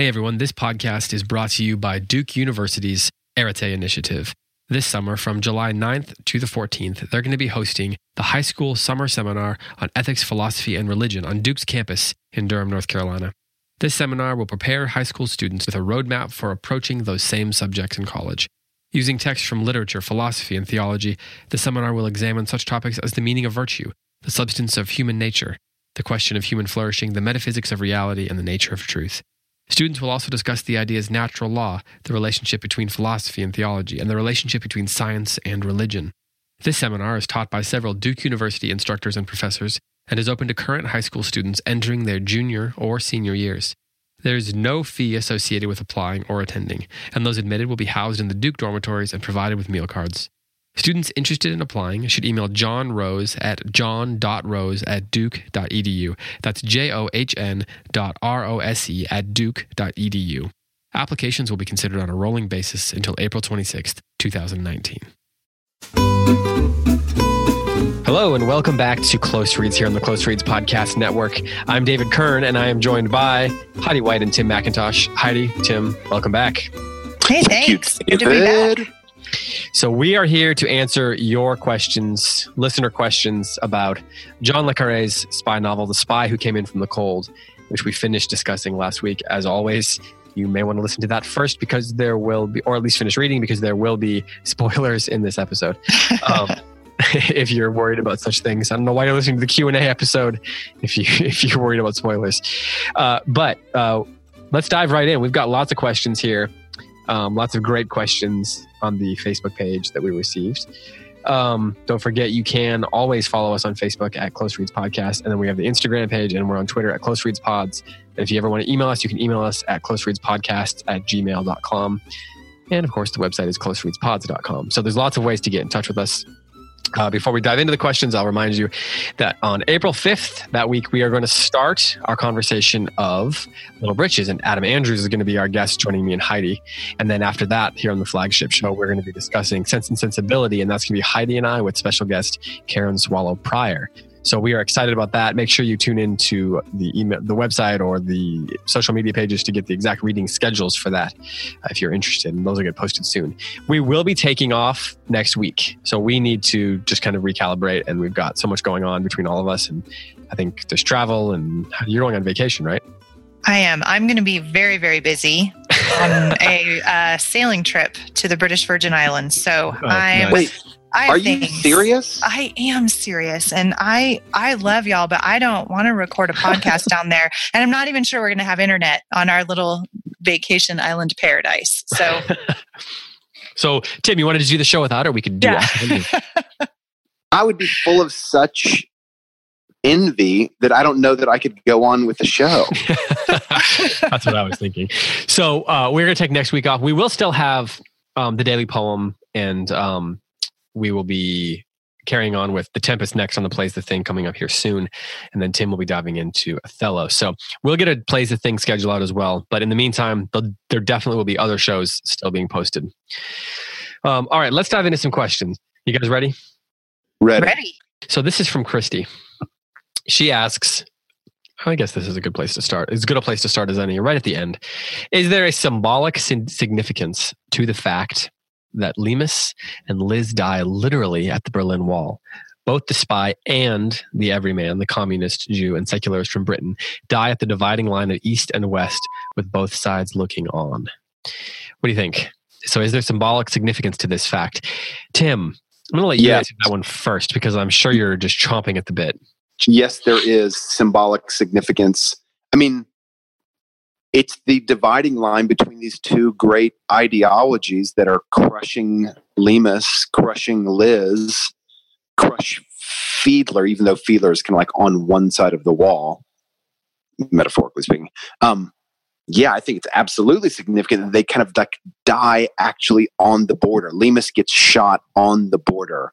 Hey everyone, this podcast is brought to you by Duke University's Arete Initiative. This summer, from July 9th to the 14th, they're going to be hosting the high school summer seminar on ethics, philosophy, and religion on Duke's campus in Durham, North Carolina. This seminar will prepare high school students with a roadmap for approaching those same subjects in college. Using texts from literature, philosophy, and theology, the seminar will examine such topics as the meaning of virtue, the substance of human nature, the question of human flourishing, the metaphysics of reality, and the nature of truth. Students will also discuss the ideas natural law, the relationship between philosophy and theology, and the relationship between science and religion. This seminar is taught by several Duke University instructors and professors and is open to current high school students entering their junior or senior years. There is no fee associated with applying or attending, and those admitted will be housed in the Duke dormitories and provided with meal cards. Students interested in applying should email John Rose at john.rose at duke.edu. That's J O H N dot R O S E at duke.edu. Applications will be considered on a rolling basis until April 26th, 2019. Hello, and welcome back to Close Reads here on the Close Reads Podcast Network. I'm David Kern, and I am joined by Heidi White and Tim McIntosh. Heidi, Tim, welcome back. Hey, thanks. Good to be back. So we are here to answer your questions, listener questions about John le Carre's spy novel, The Spy Who Came In From the Cold, which we finished discussing last week. As always, you may want to listen to that first because there will be, or at least finish reading because there will be spoilers in this episode. Um, if you're worried about such things, I don't know why you're listening to the Q and A episode if you if you're worried about spoilers. Uh, but uh, let's dive right in. We've got lots of questions here. Um, lots of great questions on the Facebook page that we received. Um, don't forget, you can always follow us on Facebook at Close Reads Podcast. And then we have the Instagram page and we're on Twitter at Close Reads Pods. And if you ever want to email us, you can email us at Close Reads Podcast at gmail.com. And of course, the website is closereadspods.com. So there's lots of ways to get in touch with us. Uh, before we dive into the questions, I'll remind you that on April 5th, that week, we are going to start our conversation of Little Britches, and Adam Andrews is going to be our guest, joining me and Heidi. And then after that, here on the flagship show, we're going to be discussing Sense and Sensibility, and that's going to be Heidi and I with special guest Karen Swallow Prior. So we are excited about that. Make sure you tune into the email, the website, or the social media pages to get the exact reading schedules for that, uh, if you're interested. And those will get posted soon. We will be taking off next week, so we need to just kind of recalibrate. And we've got so much going on between all of us, and I think there's travel, and you're going on vacation, right? I am. I'm going to be very, very busy on a uh, sailing trip to the British Virgin Islands. So oh, I'm. Nice. Wait, I Are you serious? I am serious, and I I love y'all, but I don't want to record a podcast down there, and I'm not even sure we're going to have internet on our little vacation island paradise. So, so Tim, you wanted to do the show without, or we could do yeah. it. I would be full of such envy that I don't know that I could go on with the show. That's what I was thinking. So uh, we're going to take next week off. We will still have um, the daily poem and um, we will be carrying on with The Tempest next on the Plays the Thing coming up here soon. And then Tim will be diving into Othello. So we'll get a Plays the Thing schedule out as well. But in the meantime, there definitely will be other shows still being posted. Um, all right, let's dive into some questions. You guys ready? Ready. Ready. So this is from Christy. She asks, I guess this is a good place to start. As good a place to start as any, right at the end. Is there a symbolic significance to the fact that Leamas and Liz die literally at the Berlin Wall. Both the spy and the everyman, the communist, Jew, and secularist from Britain, die at the dividing line of East and West, with both sides looking on. What do you think? So, is there symbolic significance to this fact? Tim, I'm going to let you answer that one first because I'm sure you're just chomping at the bit. Yes, there is symbolic significance. I mean, it's the dividing line between these two great ideologies that are crushing Leamas, crushing Liz, crush Fiedler, even though Fiedler is kind of like on one side of the wall, metaphorically speaking. Um, yeah, I think it's absolutely significant that they kind of like die actually on the border. Leamas gets shot on the border,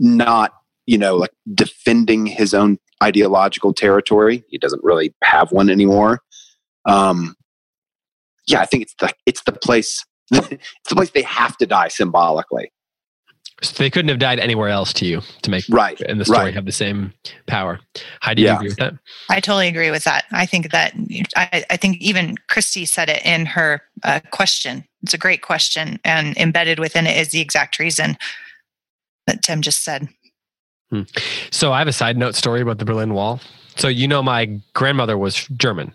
not, you know, like defending his own ideological territory. He doesn't really have one anymore um, yeah, I think it's the it's the place it's the place they have to die symbolically. So they couldn't have died anywhere else to you to make Right. and the story Right. have the same power. Heidi, do you Yeah. agree with that? I totally agree with that. I think that I, I think even Christy said it in her uh, question. It's a great question, and embedded within it is the exact reason that Tim just said. So I have a side note story about the Berlin Wall. So you know my grandmother was German.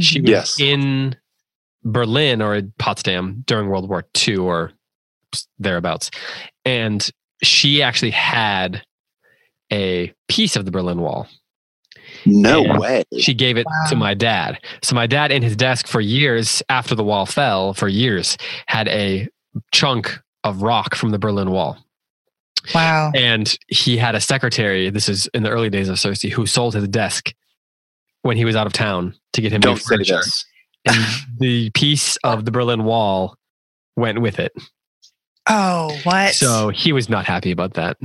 She was Yes. in Berlin or in Potsdam during World War II or thereabouts. And she actually had a piece of the Berlin Wall. No Yeah. way. She gave it to my dad. So my dad in his desk for years after the wall fell, for years, had a chunk of rock from the Berlin Wall. Wow. And he had a secretary, this is in the early days of Circe, who sold his desk when he was out of town to get him new Don't say furniture. this. And the piece of the Berlin Wall went with it. Oh, what? So he was not happy about that.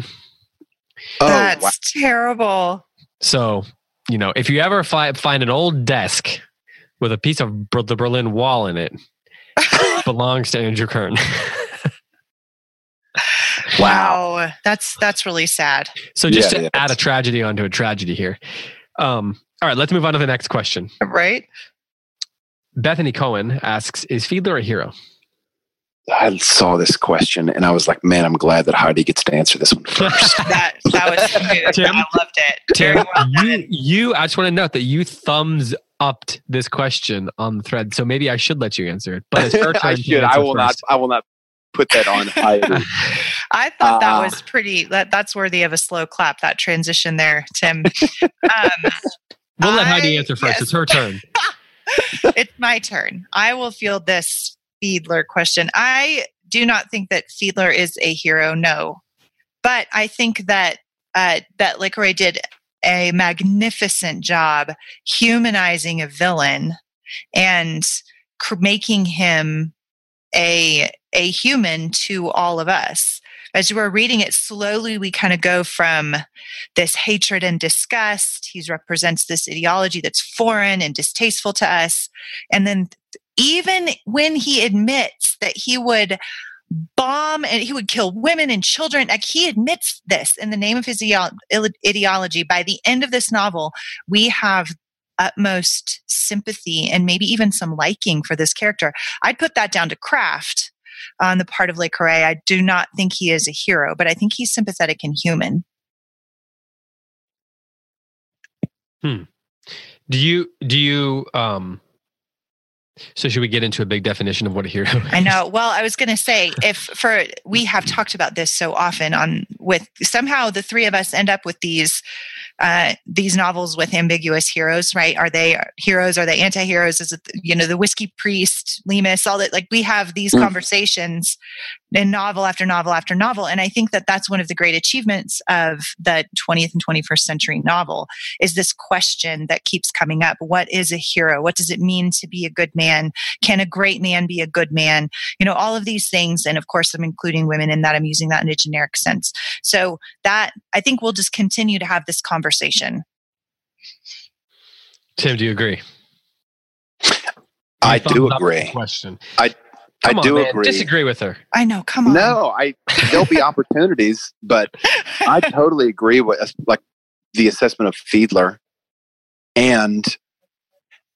Oh, That's wow. terrible. So, you know, if you ever fi- find an old desk with a piece of Ber- the Berlin Wall in it, it belongs to Andrew Kern. Wow. That's that's really sad. so just Yeah, to yeah, add a tragedy onto a tragedy here. Um, all right, let's move on to the next question. Right? Bethany Cohen asks, is Fiedler a hero? I saw this question and I was like, man, I'm glad that Heidi gets to answer this one first. That that was smooth. Tim? I loved it. Tim, Very well you, done. you, I just want to note that you thumbs upped this question on the thread. So maybe I should let you answer it. But it's her turn. I should. I answer will not. I will not put that on Heidi. I thought that Uh, was pretty. That, that's worthy of a slow clap. That transition there, Tim. Um, We'll let Heidi answer first. yes. It's her turn. it's my turn. I will field this Fiedler question. I do not think that Fiedler is a hero. No, but I think that uh, that Le Carre did a magnificent job humanizing a villain and cr- making him a a human to all of us. As are reading it slowly, we kind of go from this hatred and disgust. He represents this ideology that's foreign and distasteful to us. And then even when he admits that he would bomb and he would kill women and children, like he admits this in the name of his ideology. By the end of this novel, we have utmost sympathy and maybe even some liking for this character. I'd put that down to craft on the part of Le Carre. I do not think he is a hero, but I think he's sympathetic and human. Hmm. Do you, do you, um, so should we get into a big definition of what a hero is? I know. Well, I was going to say if for we have talked about this so often on with somehow the three of us end up with these uh, these novels with ambiguous heroes, right? Are they heroes? Are they anti-heroes? Is it you know the whiskey priest, Leamas, all that? Like we have these Mm. conversations in novel after novel after novel, and I think that that's one of the great achievements of the 20th and 21st century novel is this question that keeps coming up: What is a hero? What does it mean to be a good man? Can a great man be a good man? You know, all of these things, and of course, I'm including women in that. I'm using that in a generic sense. So that I think we'll just continue to have this conversation. Tim, do you agree? I do agree. Question. I Come on, do man. agree. Disagree with her. I know. Come on. No, I there'll be opportunities, but I totally agree with uh, like the assessment of Fiedler, and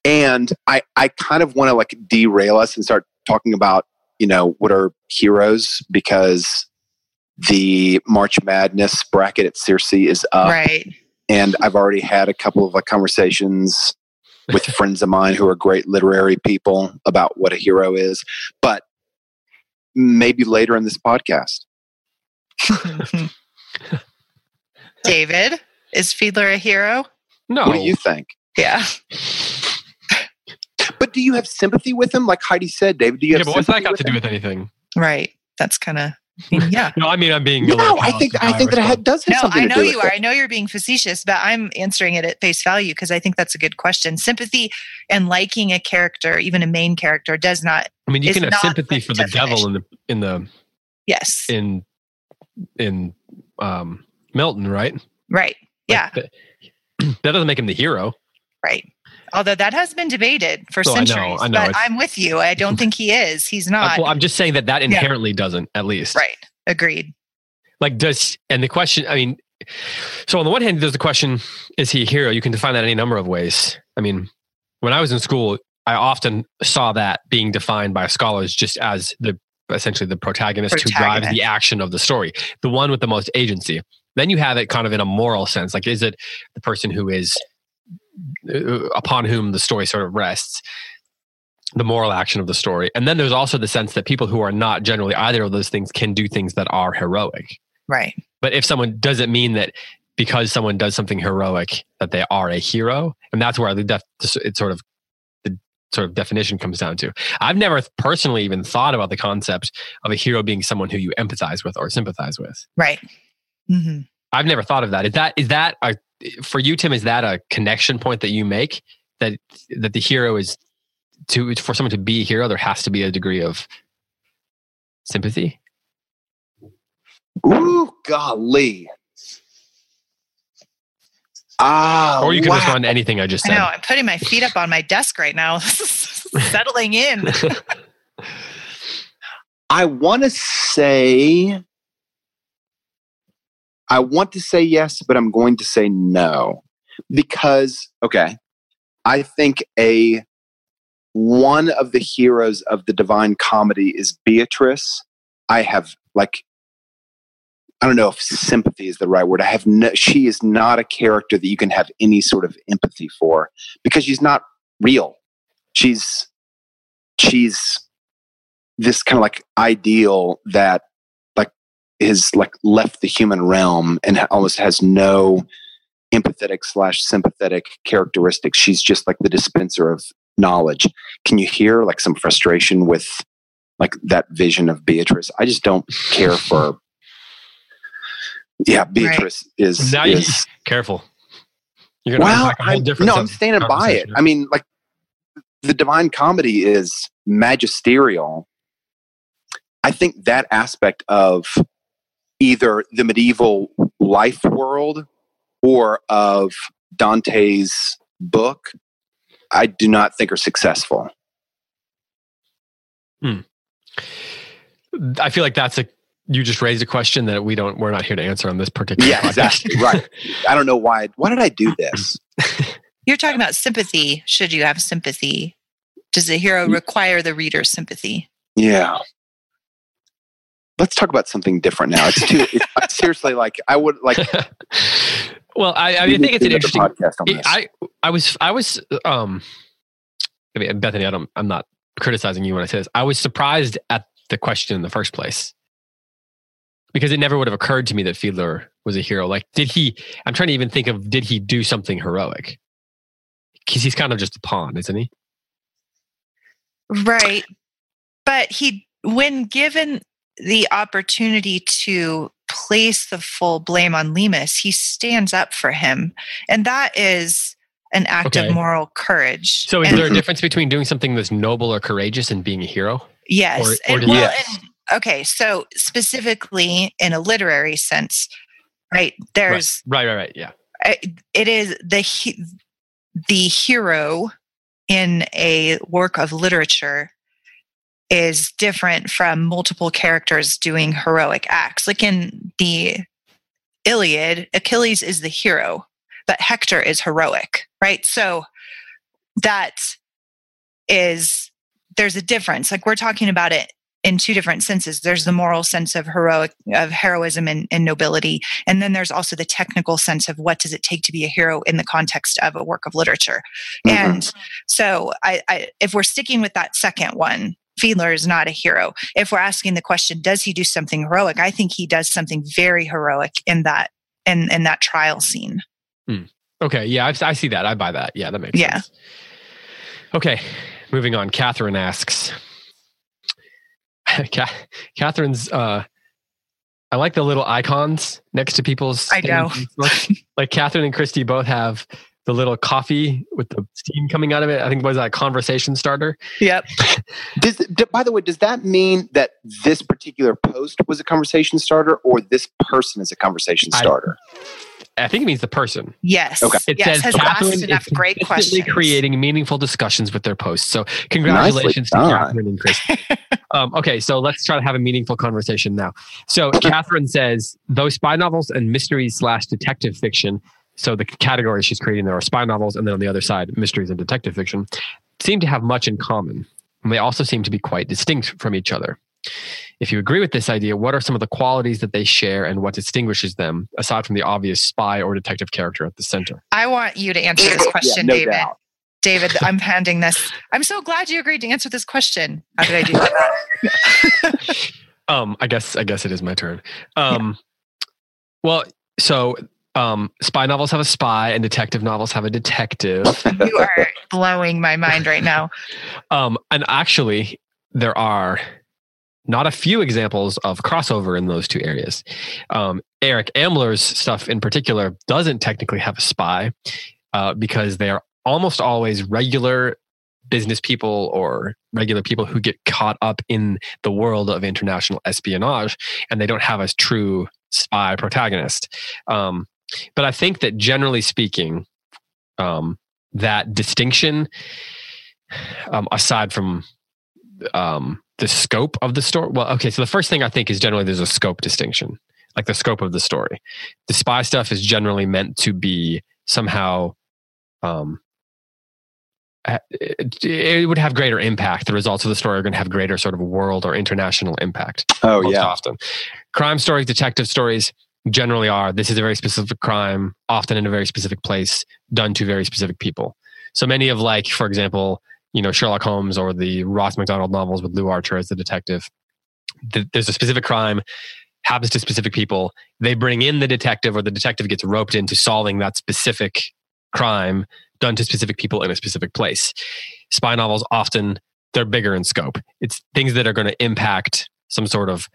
and I I kind of want to like derail us and start talking about you know what are heroes because the March Madness bracket at Circe is up, right. And I've already had a couple of like conversations with friends of mine who are great literary people about what a hero is, but maybe later in this podcast. David, is Fiedler a hero? No. What do you think? Yeah. But do you have sympathy with him? Like Heidi said, David, do you yeah, have but what's that sympathy got to do him? with anything? Right. That's kind of. Yeah. No, I mean I'm being. a No, little I think callous I think that it had, does have No, something I to know do you with are. it. I know you're being facetious, but I'm answering it at face value because I think that's a good question. Sympathy and liking a character, even a main character, does not. I mean, you can have sympathy for the devil in the in the Yes. in in um Milton, right? Right. Yeah. Like, that, that doesn't make him the hero. Right. Although that has been debated for No, I know, centuries. I know. But It's- I'm with you. I don't think he is. He's Uh, not. well, I'm just saying that that inherently doesn't, at least. right. Agreed. like does and the question i mean so on the one hand there's the question is he a hero you can define that any number of ways i mean when i was in school i often saw that being defined by scholars just as the essentially the protagonist, who drives the action of the story the one with the most agency then you have it kind of in a moral sense like is it the person who is upon whom the story sort of rests the moral action of the story. And then there's also the sense that people who are not generally either of those things can do things that are heroic. Right. But if someone doesn't mean that because someone does something heroic that they are a hero, and that's where the def, it sort of the sort of definition comes down to. I've never personally even thought about the concept of a hero being someone who you empathize with or sympathize with. Right. Mm-hmm. I've never thought of that. Is that is that a, for you, Tim? Is that a connection point that you make that that the hero is to for someone to be a hero, there has to be a degree of sympathy. Ooh, golly. Ah, or you can wow. respond to anything I just said. I know. I'm putting my feet up on my desk right now, settling in. I want to say, I want to say yes, but I'm going to say no because, okay, I think a one of the heroes of the Divine Comedy is Beatrice. I have like I don't know if sympathy is the right word. I have no, she is not a character that you can have any sort of empathy for because she's not real. She's she's this kind of like ideal that is like left the human realm and almost has no empathetic slash sympathetic characteristics. She's just like the dispenser of knowledge. Can you hear like some frustration with like that vision of Beatrice? I just don't care for. Yeah, Beatrice right. is. Now is, you, careful. You're gonna well, a whole different. No, I'm standing by it. I mean, like the Divine Comedy is magisterial. I think that aspect of either the medieval life world or of Dante's book I do not think are successful. Hmm. I feel like that's a you just raised a question that we don't we're not here to answer on this particular yeah podcast. exactly right. I don't know why why did i do this? You're talking about sympathy. Should you have sympathy? Does the hero require the reader's sympathy? Yeah let's talk about something different now it's too it's, seriously like i would like Well, I, I, mean, I think it's an interesting podcast on this. I I was I was um, I mean, Bethany, I don't, I'm not criticizing you when I say this. I was surprised at the question in the first place because it never would have occurred to me that Fiedler was a hero. Like, did he? I'm trying to even think of did he do something heroic? Because he's kind of just a pawn, isn't he? Right, but he, when given the opportunity to place the full blame on Leamas, he stands up for him. And that is an act okay. of moral courage. So, is and, there a difference between doing something that's noble or courageous and being a hero? Yes. Or, or and, well, yes. And, okay. So, specifically in a literary sense, right? There's right, right, right. right yeah. It is the the hero in a work of literature is different from multiple characters doing heroic acts. Like in the Iliad, Achilles is the hero, but Hector is heroic, right? So that is, there's a difference. Like we're talking about it in two different senses. There's the moral sense of heroic, of heroism and, and nobility. And then there's also the technical sense of what does it take to be a hero in the context of a work of literature. Mm-hmm. And so I, I, if we're sticking with that second one, Fiedler is not a hero. If we're asking the question, does he do something heroic? I think he does something very heroic in that in in that trial scene. Hmm. Okay, yeah, I, I, see that. I buy that. Yeah, that makes yeah. sense. Okay, moving on. Catherine asks. Catherine's. Uh, I like the little icons next to people's. I know. like Catherine and Christy both have the little coffee with the steam coming out of it. I think was that a conversation starter. Yep. does, by the way, does that mean that this particular post was a conversation starter, or this person is a conversation starter? I, I think it means the person. Yes. Okay. It yes, says has Catherine asked enough great questions. creating meaningful discussions with their posts. So congratulations to Catherine and Chris. Um, okay, so let's try to have a meaningful conversation now. So Catherine says those spy novels and mysteries slash detective fiction. So the categories she's creating there are spy novels, and then on the other side, mysteries and detective fiction, seem to have much in common. And they also seem to be quite distinct from each other. If you agree with this idea, what are some of the qualities that they share and what distinguishes them, aside from the obvious spy or detective character at the center? I want you to answer this question, yeah, no David. doubt. David, I'm handing this. I'm so glad you agreed to answer this question. How did I do that? Um, I guess I guess it is my turn. Um, well, so um, spy novels have a spy, and detective novels have a detective. you are blowing my mind right now. Um, and actually, there are not a few examples of crossover in those two areas. Um, Eric Ambler's stuff in particular doesn't technically have a spy uh, because they are almost always regular business people or regular people who get caught up in the world of international espionage and they don't have a true spy protagonist. Um, but I think that generally speaking, um, that distinction, um, aside from um, the scope of the story, well, okay, so the first thing I think is generally there's a scope distinction, like the scope of the story. The spy stuff is generally meant to be somehow um, it, it would have greater impact. The results of the story are going to have greater sort of world or international impact. Oh most yeah. often. Crime stories, detective stories generally are this is a very specific crime, often in a very specific place, done to very specific people. So many of like, for example, you know, Sherlock Holmes or the Ross Macdonald novels with Lew Archer as the detective. Th- there's a specific crime happens to specific people. They bring in the detective or the detective gets roped into solving that specific crime done to specific people in a specific place. Spy novels often they're bigger in scope. It's things that are going to impact some sort of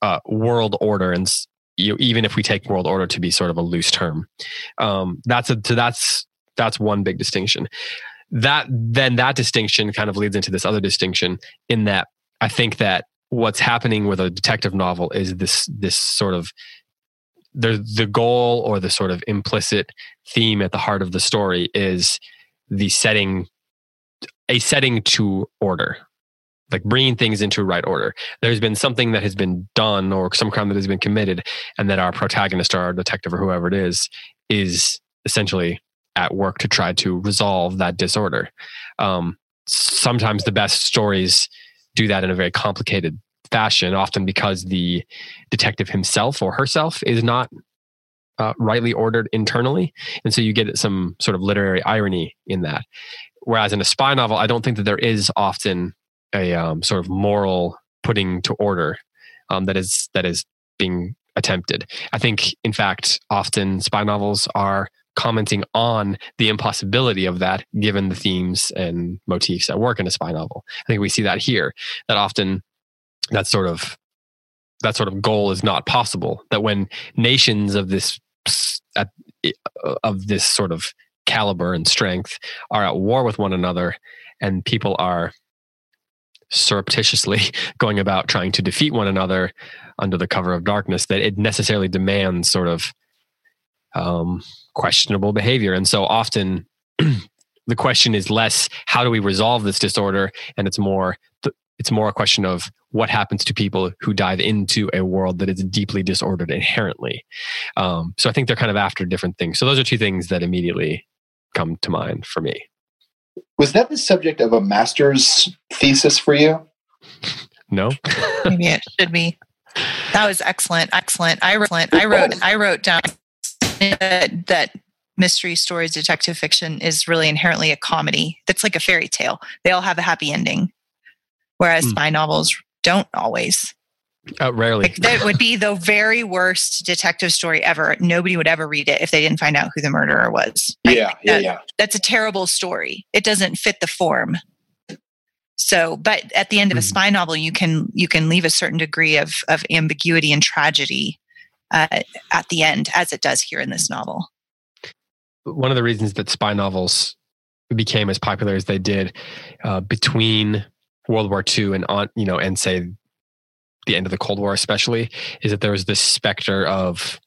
uh, world order, and you know, even if we take world order to be sort of a loose term, um, that's a so that's that's one big distinction. That then that distinction kind of leads into this other distinction in that I think that what's happening with a detective novel is this this sort of the the goal or the sort of implicit theme at the heart of the story is the setting a setting to order like bringing things into right order. There's been something that has been done or some crime that has been committed and that our protagonist or our detective or whoever it is is essentially at work to try to resolve that disorder. Um, sometimes the best stories do that in a very complicated fashion often because the detective himself or herself is not uh, rightly ordered internally and so you get some sort of literary irony in that. Whereas in a spy novel i don't think that there is often a um, sort of moral putting to order um, that is that is being attempted. I think in fact often spy novels are commenting on the impossibility of that given the themes and motifs that work in a spy novel. I think we see that here that often that sort of that sort of goal is not possible that when nations of this at, of this sort of caliber and strength are at war with one another and people are surreptitiously going about trying to defeat one another under the cover of darkness that it necessarily demands sort of um, questionable behavior and so often the question is less how do we resolve this disorder and it's more it's more a question of what happens to people who dive into a world that is deeply disordered inherently. Um, so I think they're kind of after different things. So those are two things that immediately come to mind for me. Was that the subject of a master's thesis for you? No, Maybe it should be. That was excellent. Excellent. I wrote. I wrote. I wrote down that, that mystery stories, detective fiction is really inherently a comedy. That's like a fairy tale. They all have a happy ending, whereas Mm. spy novels don't always. Uh, rarely. Like that would be the very worst detective story ever. Nobody would ever read it if they didn't find out who the murderer was. I Yeah, think yeah, that- yeah. That's a terrible story. It doesn't fit the form. So, but at the end of a Mhm. spy novel, you can you can leave a certain degree of of ambiguity and tragedy uh, at the end, as it does here in this novel. one of the reasons that spy novels became as popular as they did uh, between World War II and on, you know, and say the end of the Cold War, especially, is that there was this specter of,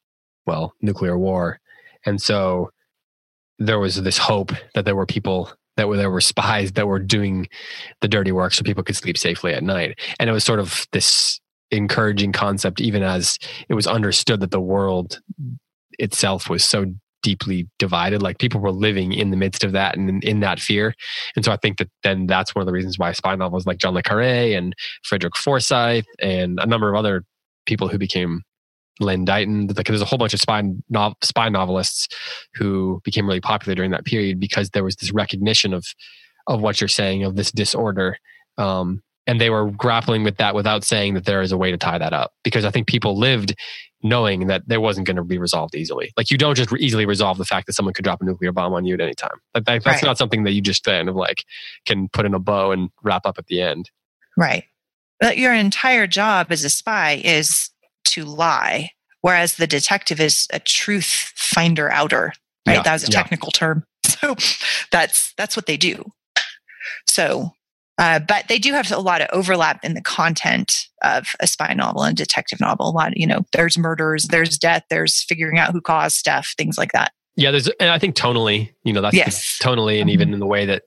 well, nuclear war, and so there was this hope that there were people that were, there were spies that were doing the dirty work so people could sleep safely at night. And it was sort of this encouraging concept, even as it was understood that the world itself was so deeply divided. Like people were living in the midst of that and in, in, that fear. And so I think that then that's one of the reasons why spy novels like John Le Carre and Frederick Forsyth and a number of other people who became Len Deighton. Like there's a whole bunch of spy no, spy novelists who became really popular during that period because there was this recognition of of what you're saying of this disorder. Um, and they were grappling with that without saying that there is a way to tie that up because I think people lived knowing that there wasn't going to be resolved easily. Like you don't just easily resolve the fact that someone could drop a nuclear bomb on you at any time. That, that, that's right. not something that you just kind of like can put in a bow and wrap up at the end. Right. But your entire job as a spy is to lie, whereas the detective is a truth finder outer. Right. Yeah, that was a technical yeah. term. So that's that's what they do. So uh, but they do have a lot of overlap in the content of a spy novel and detective novel. A lot, of, you know, there's murders, there's death, there's figuring out who caused stuff, things like that. Yeah, there's, and I think tonally, you know, that's yes. tonally, and mm-hmm. even in the way that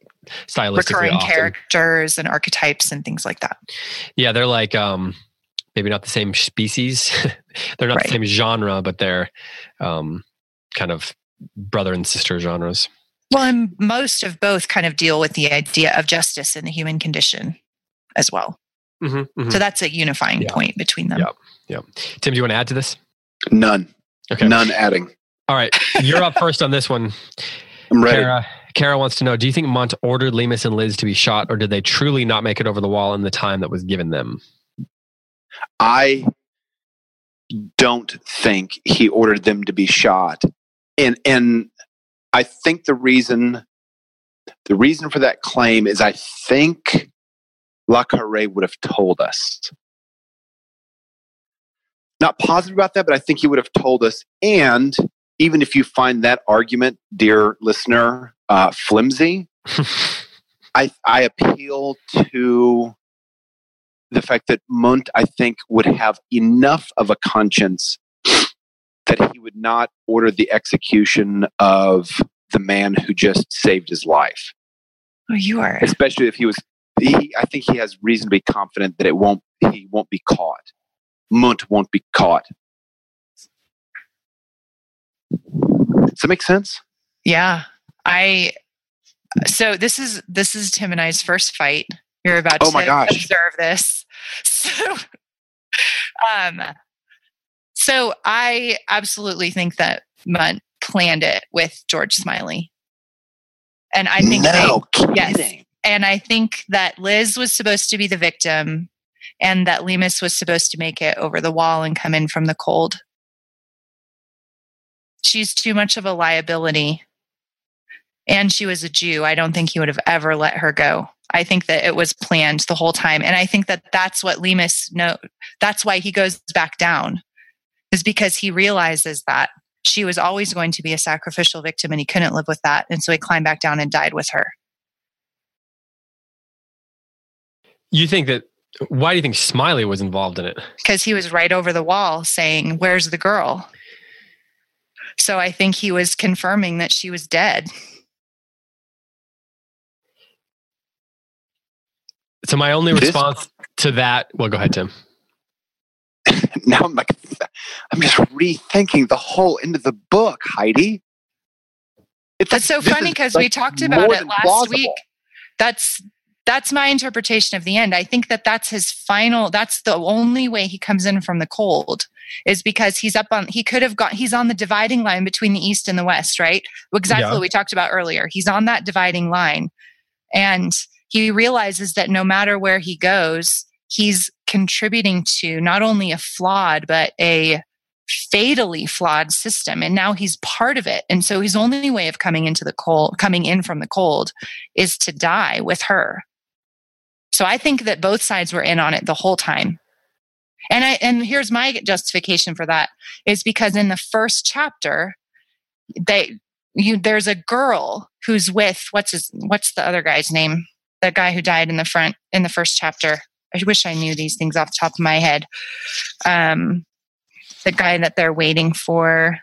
stylistically, recurring often, characters and archetypes and things like that. Yeah, they're like um, maybe not the same species, they're not right. the same genre, but they're um, kind of brother and sister genres. Well, and most of both kind of deal with the idea of justice in the human condition as well. Mm-hmm, mm-hmm. So that's a unifying yeah. point between them. Yeah. Yeah. Tim, do you want to add to this? None. Okay. None adding. All right. You're up first on this one. I'm ready. Kara, Kara wants to know Do you think Mundt ordered Leamas and Liz to be shot, or did they truly not make it over the wall in the time that was given them? I don't think he ordered them to be shot. And and I think the reason the reason for that claim is I think Le Carre would have told us. Not positive about that, but I think he would have told us. And even if you find that argument, dear listener, uh, flimsy, I, I appeal to the fact that Mundt, I think, would have enough of a conscience that he would not order the execution of the man who just saved his life. Oh, you are. Especially if he was, he, I think he has reason to be confident that it won't, he won't be caught. Mundt won't be caught. Does that make sense? Yeah. I, so this is, this is Tim and I's first fight. You're about oh to my gosh. observe this. So, um, so I absolutely think that Mundt planned it with George Smiley. And I think no they, yes. And I think that Liz was supposed to be the victim and that Leamas was supposed to make it over the wall and come in from the cold. She's too much of a liability. And she was a Jew. I don't think he would have ever let her go. I think that it was planned the whole time. And I think that that's what Leamas know. That's why he goes back down is because he realizes that she was always going to be a sacrificial victim and he couldn't live with that. And so he climbed back down and died with her. You think that, why do you think Smiley was involved in it? Because he was right over the wall saying, Where's the girl? So I think he was confirming that she was dead. So my only response to that, well, go ahead, Tim. now I'm like, I'm just rethinking the whole end of the book, Heidi. It's That's so funny because like we talked about it last plausible. week. That's that's my interpretation of the end. I think that that's his final. That's the only way he comes in from the cold is because he's up on. He could have got. He's on the dividing line between the east and the west, right? Exactly yeah. what we talked about earlier. He's on that dividing line, and he realizes that no matter where he goes, he's contributing to not only a flawed but a fatally flawed system. And now he's part of it. And so his only way of coming into the cold coming in from the cold is to die with her. So i think that both sides were in on it the whole time. And i and here's my justification for that is because in the first chapter they you there's a girl who's with what's his what's the other guy's name? The guy who died in the front in the first chapter I wish I knew these things off the top of my head. Um, the guy that they're waiting for.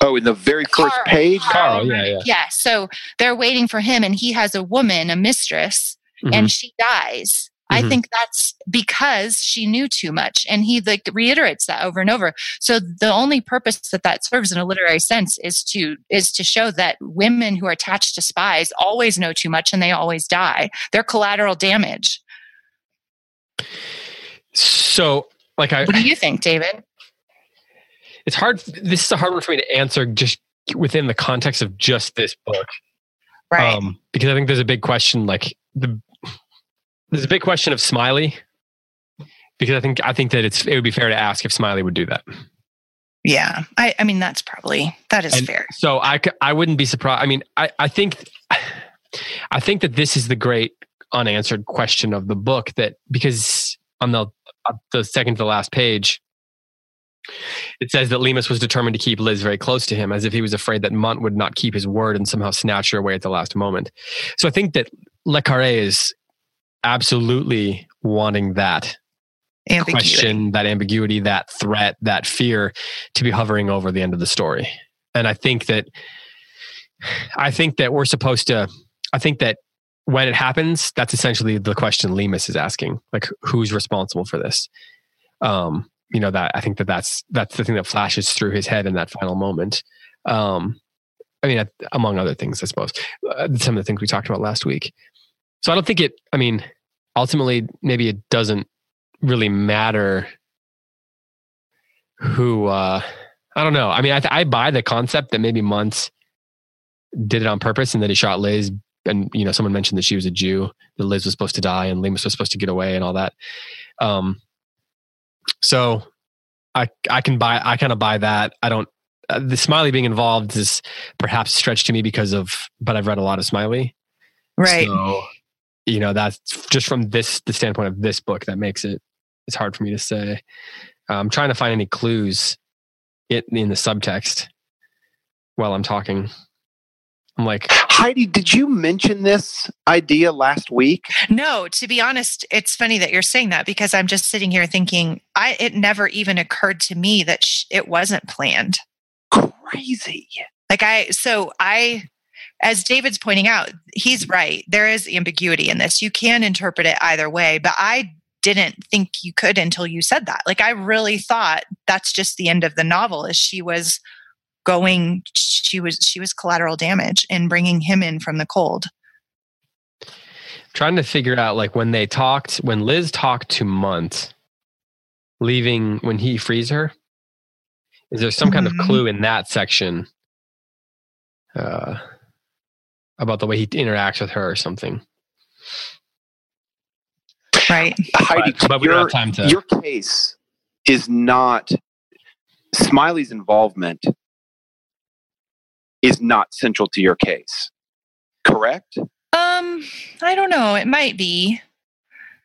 Oh, in the very first Karl. page. Karl, yeah, yeah. Yeah. So they're waiting for him, and he has a woman, a mistress, Mhm. and she dies. I Mhm. think that's because she knew too much, and he like reiterates that over and over. So the only purpose that that serves in a literary sense is to is to show that women who are attached to spies always know too much and they always die. They're collateral damage. So like I, What do you think, David? it's hard. This is a hard one for me to answer just within the context of just this book. Right. Um, because I think there's a big question, like the there's a big question of Smiley. Because I think I think that it's it would be fair to ask if Smiley would do that. Yeah. I, I mean, that's probably, that is And fair. So I I wouldn't be surprised. I mean, I I think I think that this is the great unanswered question of the book that because on the uh, the second to the last page it says that Leamas was determined to keep Liz very close to him as if he was afraid that Mundt would not keep his word and somehow snatch her away at the last moment. So I think that Le Carre is absolutely wanting that Ambiguity. question, that ambiguity, that threat, that fear to be hovering over the end of the story. And I think that I think that we're supposed to I think that when it happens, that's essentially the question Leamas is asking. Like who's responsible for this? Um, you know, that I think that that's that's the thing that flashes through his head in that final moment. Um, I mean, among other things, I suppose, uh, some of the things we talked about last week. So I don't think it, I mean, ultimately, maybe it doesn't really matter who uh i don't know i mean i, I buy the concept that maybe Muntz did it on purpose and that he shot liz and you know someone mentioned that she was a jew that liz was supposed to die and Leamas was supposed to get away and all that um so i i can buy i kind of buy that i don't uh, the smiley being involved is perhaps stretched to me because of but i've read a lot of smiley Right. so, you know, that's just from this the standpoint of this book that makes it it's hard for me to say. I'm trying to find any clues it in the subtext while I'm talking. I'm like, Heidi, did you mention this idea last week? No, to be honest, it's funny that you're saying that because I'm just sitting here thinking, I it never even occurred to me that sh- it wasn't planned. Crazy. Like I, so I, as David's pointing out, he's right. There is ambiguity in this. You can interpret it either way, but I didn't think you could until you said that. Like I really thought that's just the end of the novel. Is she was going, she was she was collateral damage and bringing him in from the cold. trying to figure out like when they talked, when Liz talked to Mundt, leaving when he frees her. Is there some kind of Mhm. clue in that section uh, about the way he interacts with her or something? Right. Heidi, But- but we don't your, have time to- your case is not Smiley's involvement is not central to your case. Correct? Um, I don't know. It might be.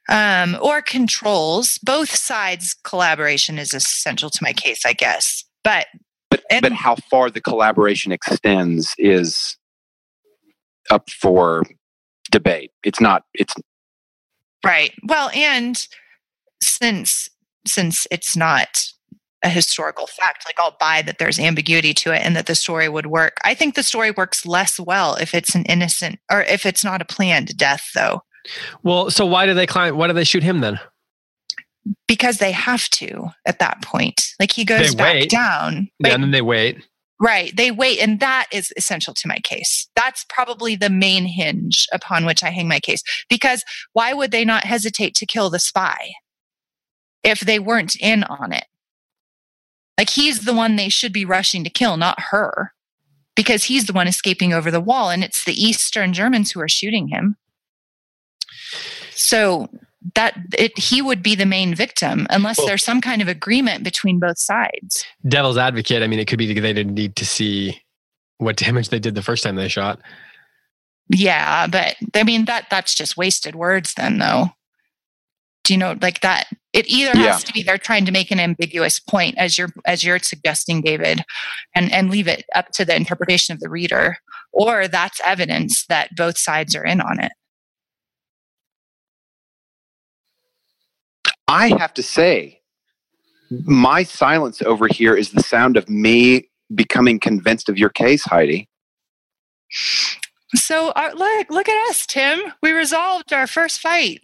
Um, or controls. Both sides' collaboration is essential to my case, I guess. But But And- but how far the collaboration extends is up for debate. It's not it's right. Well, and since since it's not a historical fact, like I'll buy that there's ambiguity to it and that the story would work. I think the story works less well if it's an innocent or if it's not a planned death, though. Well, so why do they climb? Why do they shoot him then? Because they have to at that point. Like he goes They back wait. down. Yeah, and then they wait. Right. They wait. And that is essential to my case. That's probably the main hinge upon which I hang my case. Because why would they not hesitate to kill the spy if they weren't in on it? Like he's the one they should be rushing to kill, not her. Because he's the one escaping over the wall and it's the Eastern Germans who are shooting him. So that it he would be the main victim unless Well- there's some kind of agreement between both sides. Devil's advocate. I mean, it could be they didn't need to see what damage they did the first time they shot. Yeah, but I mean that that's just wasted words then though. Do you know like that it either Yeah. has to be they're trying to make an ambiguous point as you're as you're suggesting David and and leave it up to the interpretation of the reader or that's evidence that both sides are in on it. I have to say, my silence over here is the sound of me becoming convinced of your case, Heidi. So uh, look, look at us, Tim. We resolved our first fight.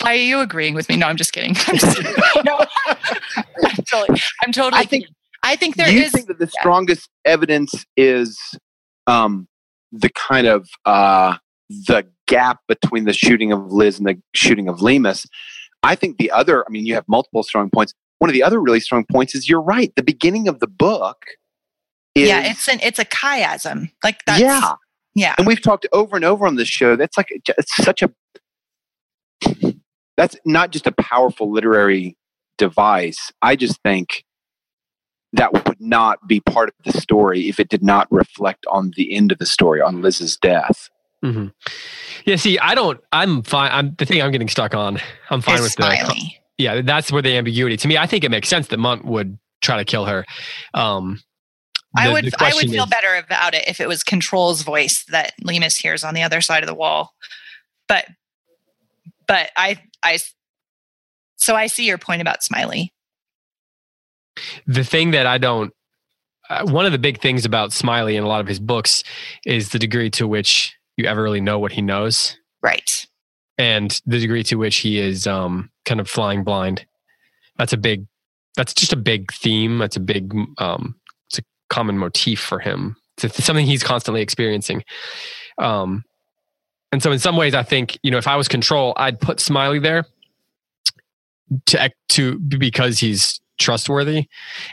Why are you agreeing with me? No, I'm just kidding. I'm, just, no, I'm totally. I'm totally. I think- kidding. I think there is. think that the yeah. strongest evidence is um, the kind of uh, the gap between the shooting of Liz and the shooting of Leamas? I think the other. I mean, you have multiple strong points. One of the other really strong points is you're right. The beginning of the book is yeah, it's an it's a chiasm. Like that's yeah, yeah. and we've talked over and over on this show. That's like it's such a that's not just a powerful literary device. I just think that would not be part of the story if it did not reflect on the end of the story, on Liz's death. hmm Yeah. See, I don't. I'm fine. I'm the thing I'm getting stuck on. I'm fine is with the. Yeah, that's where the ambiguity. To me, I think it makes sense that Mundt would try to kill her. Um, I would I would feel is- better about it if it was Control's voice that Leamas hears on the other side of the wall. But but I I so I see your point about Smiley. the thing that I don't, uh, one of the big things about Smiley in a lot of his books is the degree to which you ever really know what he knows Right. and the degree to which he is um, kind of flying blind. That's a big, that's just a big theme. That's a big, um, it's a common motif for him. It's something he's constantly experiencing. Um, and so in some ways, I think, you know, if I was control, I'd put Smiley there to, to, because he's trustworthy.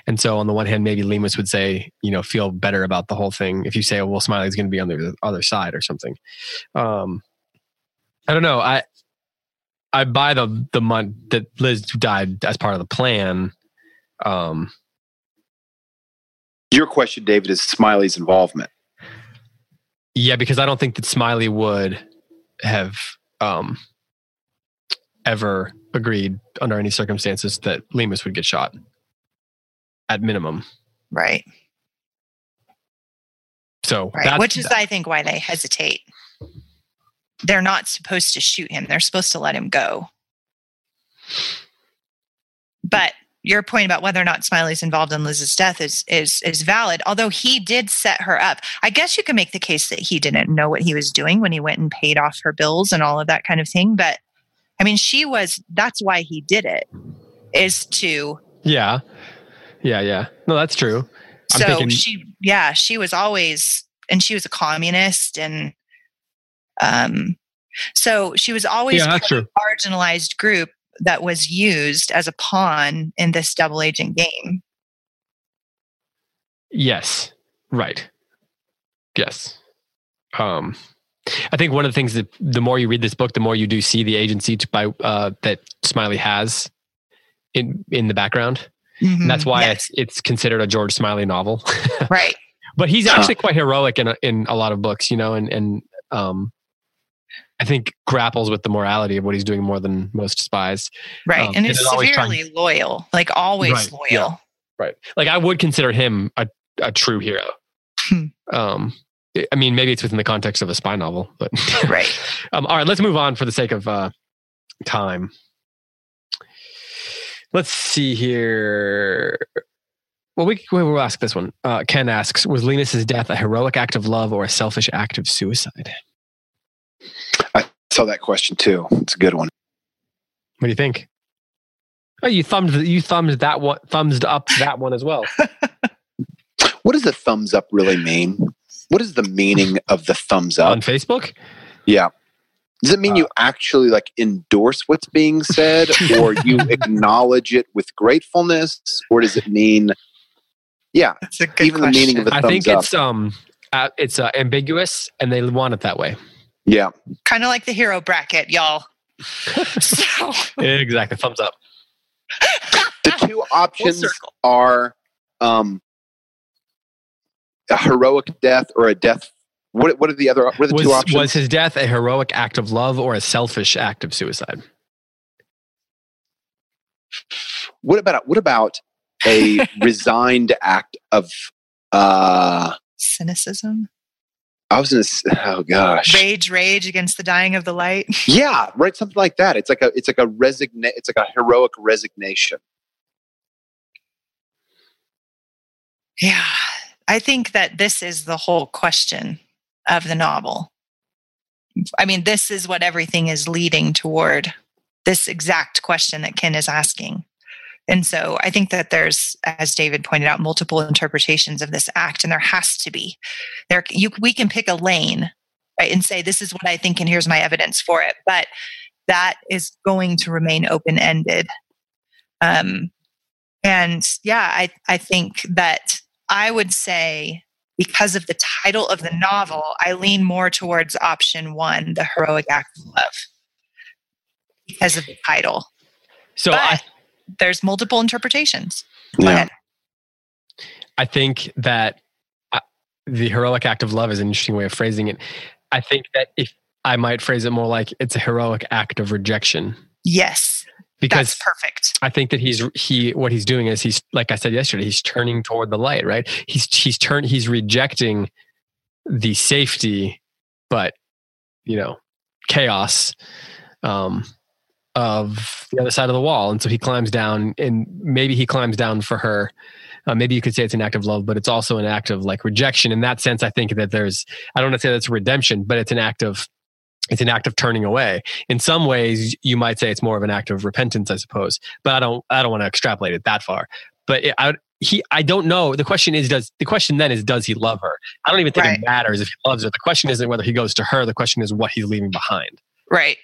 And so on the one hand, maybe Leamas would say, you know, feel better about the whole thing. If you say, well, Smiley's going to be on the other side or something. Um, I don't know. I, I buy the, the month that Liz died as part of the plan. Um, Your question, David, is Smiley's involvement. Yeah, because I don't think that Smiley would have um, ever agreed under any circumstances that Leamas would get shot. At minimum, Right. so Right. Which is I think why they hesitate. They're not supposed to shoot him. They're supposed to let him go. But your point about whether or not Smiley's involved in Liz's death is is is valid. Although he did set her up, I guess you could make the case that he didn't know what he was doing when he went and paid off her bills and all of that kind of thing. But I mean, she was. That's why he did it. Is to yeah, yeah, yeah. No, that's true. I'm so thinking- she yeah she was always and she was a communist and um so she was always Yeah, that's true. a marginalized group that was used as a pawn in this double agent game Yes. Right. Yes. Um, I think one of the things that the more you read this book, the more you do see the agency to, by uh, that Smiley has in in the background. And that's why Mm-hmm. Yes, it's it's considered a George Smiley novel. right but he's actually quite heroic in a, in a lot of books, you know, and and um, I think grapples with the morality of what he's doing more than most spies. right Um, and and is severely loyal like always Right, loyal yeah. Right. Like I would consider him a, a true hero. Hmm. um, I mean, maybe it's within the context of a spy novel, but right um, all right, let's move on for the sake of uh, time. Let's see here. Well, we we will ask this one. Uh, Ken asks: Was Leamas's death a heroic act of love or a selfish act of suicide? I saw that question too. It's a good one. What do you think? Oh, you thumbed you thumbed that one, thumbs up that one as well. What does the thumbs up really mean? What is the meaning of the thumbs up on? Facebook. Yeah. Does it mean you actually like endorse what's being said or you acknowledge it with gratefulness or does it mean yeah, that's a good even the meaning of question. the I think thumbs up. it's um, uh, it's uh, ambiguous, and they want it that way. Yeah. kind of like the hero bracket y'all so exactly, thumbs up. The two options are um a heroic death or a death what what are the other what are the Was, two options? was his death a heroic act of love or a selfish act of suicide? what about what about a resigned act of uh cynicism I was gonna oh gosh. rage rage against the dying of the light Yeah, right. Something like that. It's like a it's like a resigna- It's like a heroic resignation. Yeah. I think that this is the whole question of the novel. I mean, this is what everything is leading toward this exact question that Ken is asking. And so I think that there's, as David pointed out, multiple interpretations of this act, and there has to be. There, you, we can pick a lane, right, and say this is what I think, and here's my evidence for it. But that is going to remain open ended. Um, and yeah, I I think that I would say because of the title of the novel, I lean more towards option one, the heroic act of love, because of the title. So but I, there's multiple interpretations. Go Yeah. ahead. I think that uh, the heroic act of love is an interesting way of phrasing it. I think that if I might phrase it more like it's a heroic act of rejection Yes, because that's perfect. I think that he's he what he's doing is he's like I said yesterday he's turning toward the light right he's he's turn he's rejecting the safety but you know chaos um of the other side of the wall. And so he climbs down and maybe he climbs down for her. Uh, maybe you could say it's an act of love but it's also an act of like rejection. In that sense I think that there's I don't want to say that's redemption but it's an act of it's an act of turning away. In some ways you might say it's more of an act of repentance i suppose but i don't i don't want to extrapolate it that far. But it, I, he i don't know. The question is does the question then is does he love her? I don't even think Right. it matters if he loves her. The question isn't whether he goes to her. The question is what he's leaving behind. Right.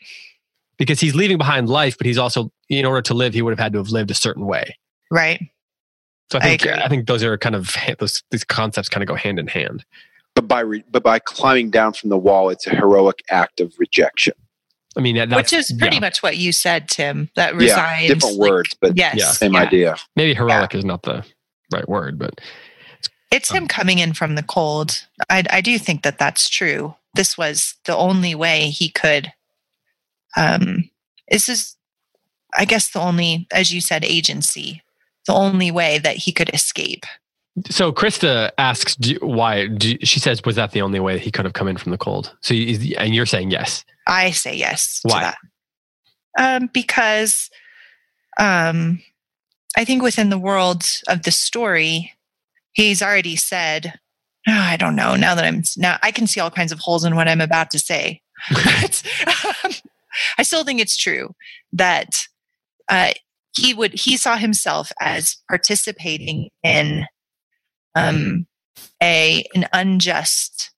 Because he's leaving behind life but he's also in order to live he would have had to have lived a certain way Right. so i I think agree. I, think those are kind of those these concepts kind of go hand in hand But by re- but by climbing down from the wall, it's a heroic act of rejection. i mean that- that's Which is pretty yeah, much what you said, Tim. That Yeah, resides. different like- words, but Yes. Yeah. same yeah. idea. maybe heroic is not the right word but It's him Um, coming in from the cold. I, I do think that that's true. This was the only way he could. Um, this is, I guess, the only, as you said, agency. The only way that he could escape. So Krista asks do, why. Do, she says, "Was that the only way he could have come in from the cold?" So, you, and you're saying yes. I say yes Why? to that. Um, because um, I think within the world of the story, he's already said, oh, I don't know. Now that I'm now, I can see all kinds of holes in what I'm about to say. But, um, I still think it's true that uh, he would he saw himself as participating in um, a an unjust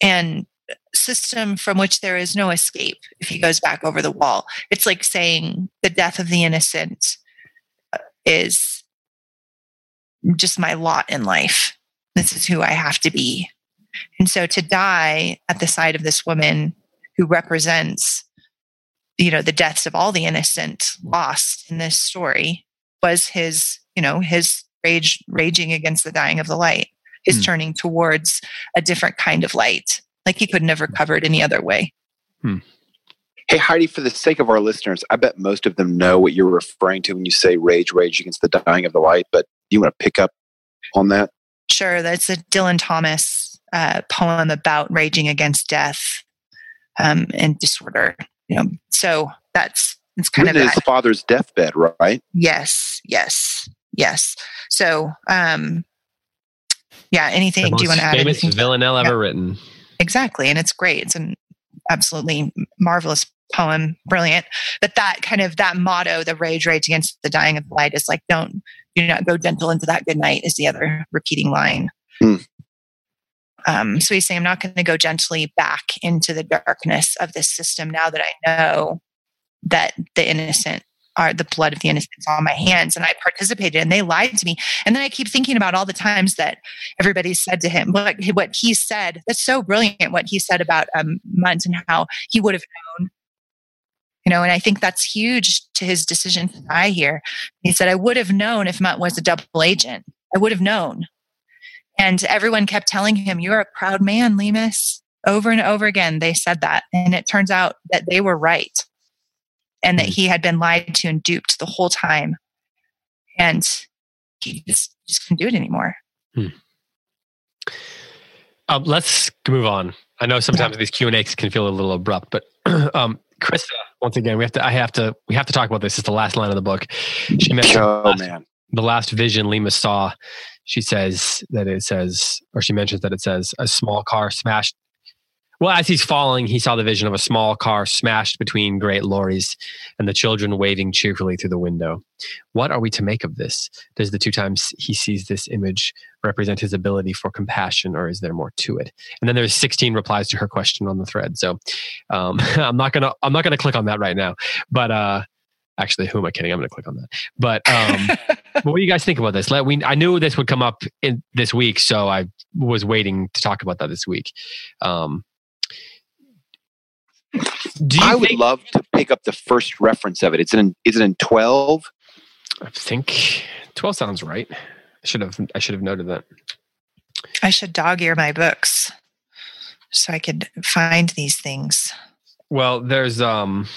and system from which there is no escape if he goes back over the wall. It's like saying the death of the innocent uh, is just my lot in life. This is who I have to be. And so to die at the side of this woman who represents you know the deaths of all the innocent lost in this story was his you know his rage raging against the dying of the light his Hmm. turning towards a different kind of light like he couldn't have recovered any other way Hey Heidi, for the sake of our listeners, I bet most of them know what you're referring to when you say rage, rage against the dying of the light. But do you want to pick up on that? sure that's a dylan thomas uh, poem about raging against death um, and disorder you know so that's it's kind Written of at that. his father's deathbed, right? yes yes yes so um yeah anything do you want to add famous anything? villanelle Yeah. ever written. exactly and it's great it's an absolutely marvelous poem brilliant but that kind of that motto the rage rage against the dying of the light is like don't do not go gentle into that good night is the other repeating line Hmm. Um, so he's saying i'm not going to go gently back into the darkness of this system now that i know that the innocent are the blood of the innocent is on my hands. And i participated and they lied to me. And then i keep thinking about all the times that everybody said to him what, what he said. That's so brilliant what he said about um, Mundt and how he would have known. You know and i think that's huge to his decision to die here. He said i would have known if Mundt was a double agent. I would have known and everyone kept telling him you're a proud man Leamas over and over again they said that and it turns out that they were right and that he had been lied to and duped the whole time and he just, just couldn't do it anymore Um, let's move on. I know sometimes these Q and A's can feel a little abrupt, but um, Krista, once again, we have to. I have to. We have to talk about this. It's the last line of the book. She mentioned Oh last, man, the last vision Leamas saw. She says that it says, or she mentions that it says, a small car smashed. Well, as he's falling, he saw the vision of a small car smashed between great lorries and the children waving cheerfully through the window. What are we to make of this? Does the two times he sees this image represent his ability for compassion, or is there more to it? And then there's 16 replies to her question on the thread. So um, I'm not gonna I'm not gonna click on that right now. But uh, actually, who am I kidding? I'm gonna click on that. But um, what do you guys think about this? Let we I knew this would come up in this week, so I was waiting to talk about that this week. Um, do you I would think, love to pick up the first reference of it. It's in is it in twelve? I think 12 sounds right. I should have I should have noted that. I should dog ear my books so I could find these things. Well, there's um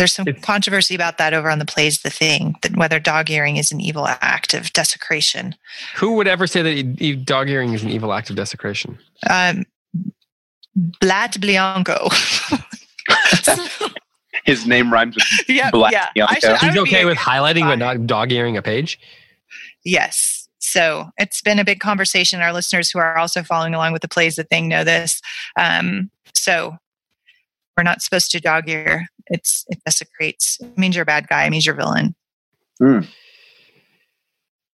There's some It's- controversy about that over on the plays the thing that whether dog earing is an evil act of desecration. who would ever say that dog earring is an evil act of desecration? Um, Blat Bianco. His name rhymes with yeah, Blat yeah. Bianco. I should- I He's okay with highlighting but not dog earring a page. Yes. So it's been a big conversation. Our listeners who are also following along with the plays the thing know this. Um, so we're not supposed to dog ear. It's it desecrates. It means you're a bad guy. It means you're a villain.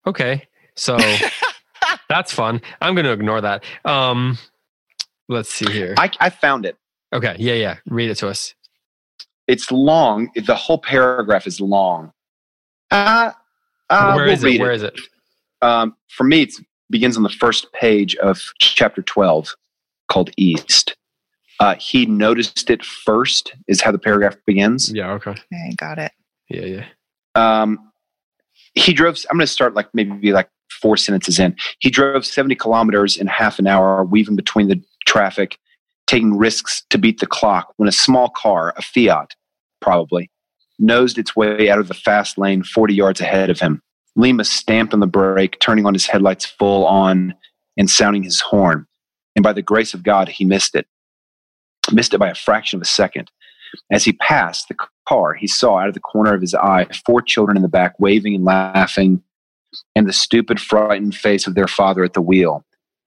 Okay. So that's fun. I'm going to ignore that. Um let's see here. I, I found it. Okay. Yeah, yeah. Read it to us. It's long. The whole paragraph is long. Uh, uh, Where we'll is it? read Where is it? Um, for me, it begins on the first page of chapter 12 called East. Uh, he noticed it first, is how the paragraph begins. Yeah, okay. I got it. Yeah, yeah. Um, he drove, I'm going to start like maybe like four sentences in. He drove 70 kilometers in half an hour, weaving between the traffic, taking risks to beat the clock when a small car, a Fiat, probably, nosed its way out of the fast lane 40 yards ahead of him. Leamas stamped on the brake, turning on his headlights full on and sounding his horn. And by the grace of God, he missed it. Missed it by a fraction of a second. As he passed the car, he saw out of the corner of his eye four children in the back waving and laughing, and the stupid, frightened face of their father at the wheel.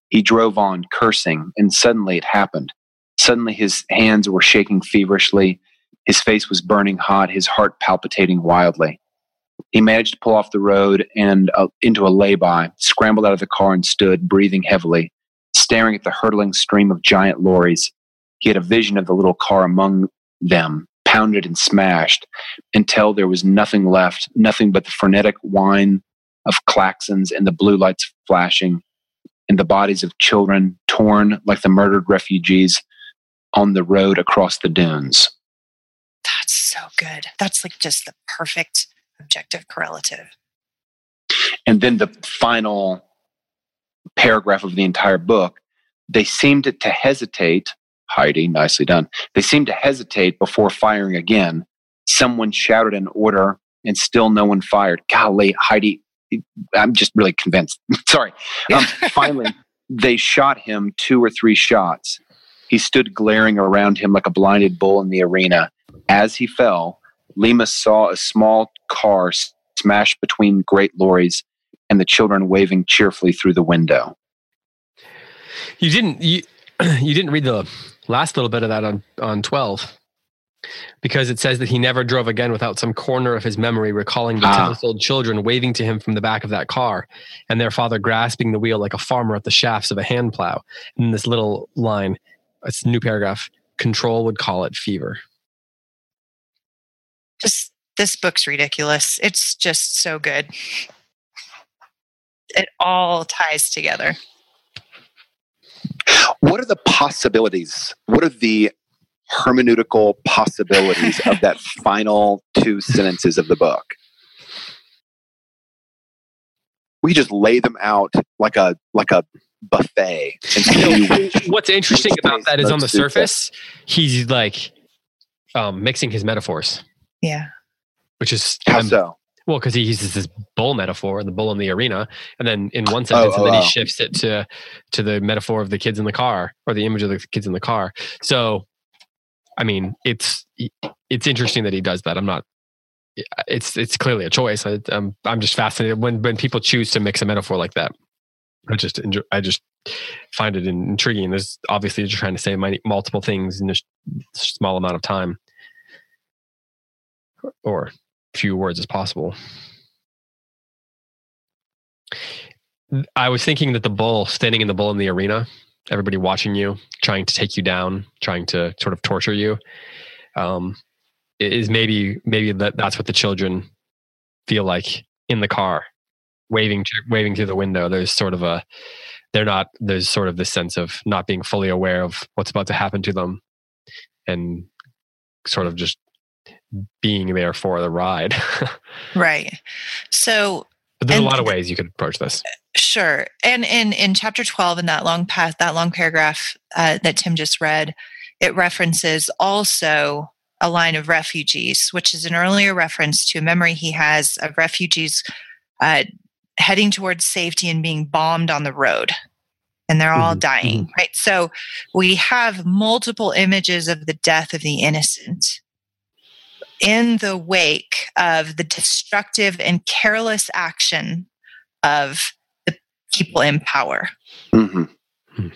He drove on, cursing, and suddenly it happened. Suddenly his hands were shaking feverishly, his face was burning hot, his heart palpitating wildly. He managed to pull off the road and uh, into a lay-by, scrambled out of the car and stood, breathing heavily, staring at the hurtling stream of giant lorries. He had a vision of the little car among them, pounded and smashed, until there was nothing left, nothing but the frenetic whine of klaxons and the blue lights flashing, and the bodies of children torn like the murdered refugees on the road across the dunes. That's so good. That's like just the perfect objective correlative. And then the final paragraph of the entire book, they seemed to hesitate. Heidi, nicely done. They seemed to hesitate before firing again. Someone shouted an order, and still no one fired. Golly, Heidi, I'm just really convinced. Sorry. Um, finally, they shot him two or three shots. He stood glaring around him like a blinded bull in the arena. As he fell, Leamas saw a small car smash between great lorries and the children waving cheerfully through the window. You didn't you you didn't read the last little bit of that on on 12 because it says that he never drove again without some corner of his memory recalling the Ah. tousled children waving to him from the back of that car and their father grasping the wheel like a farmer at the shafts of a hand plow and this little line it's a new paragraph control would call it fever Just this book's ridiculous. It's just so good. It all ties together. What are the possibilities? What are the hermeneutical possibilities of that final two sentences of the book? We just lay them out like a like a buffet and see what's interesting about that is on the most suits surface he's like um, mixing his metaphors Yeah. which is How um, so? Well, because he uses this bull metaphor, the bull in the arena, and then in one oh, sentence, oh, and then oh. he shifts it to to the metaphor of the kids in the car or the image of the kids in the car. So, I mean, it's it's interesting that he does that. I'm not. It's it's clearly a choice. I, I'm I'm just fascinated when when people choose to mix a metaphor like that. I just enjoy, I just find it intriguing. There's obviously you're trying to say multiple things in a small amount of time, or few words as possible. I was thinking that the bull, standing in the bull in the arena, everybody watching you, trying to take you down, trying to sort of torture you, um, is maybe maybe that that's what the children feel like in the car, waving waving through the window. There's sort of a they're not there's sort of this sense of not being fully aware of what's about to happen to them, and sort of just being there for the ride. right. So but there's and, a lot of ways you could approach this. Sure. And in in chapter 12 in that long path that long paragraph uh, that Tim just read, it references also a line of refugees, which is an earlier reference to a memory he has of refugees uh, heading towards safety and being bombed on the road. And they're all mm-hmm. dying, mm-hmm. right? So we have multiple images of the death of the innocent in the wake of the destructive and careless action of the people in power. Mm-hmm. Hmm.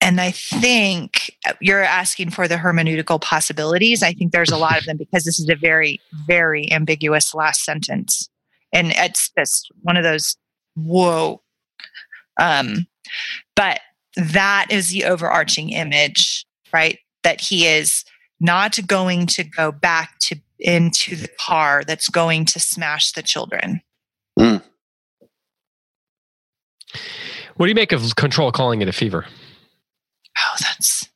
And I think you're asking for the hermeneutical possibilities. I think there's a lot of them because this is a very, very ambiguous last sentence. And it's just one of those, whoa. Um, but that is the overarching image, right? That he is not going to go back to into the car that's going to smash the children. Mm. What do you make of control calling it a fever? Oh, that's.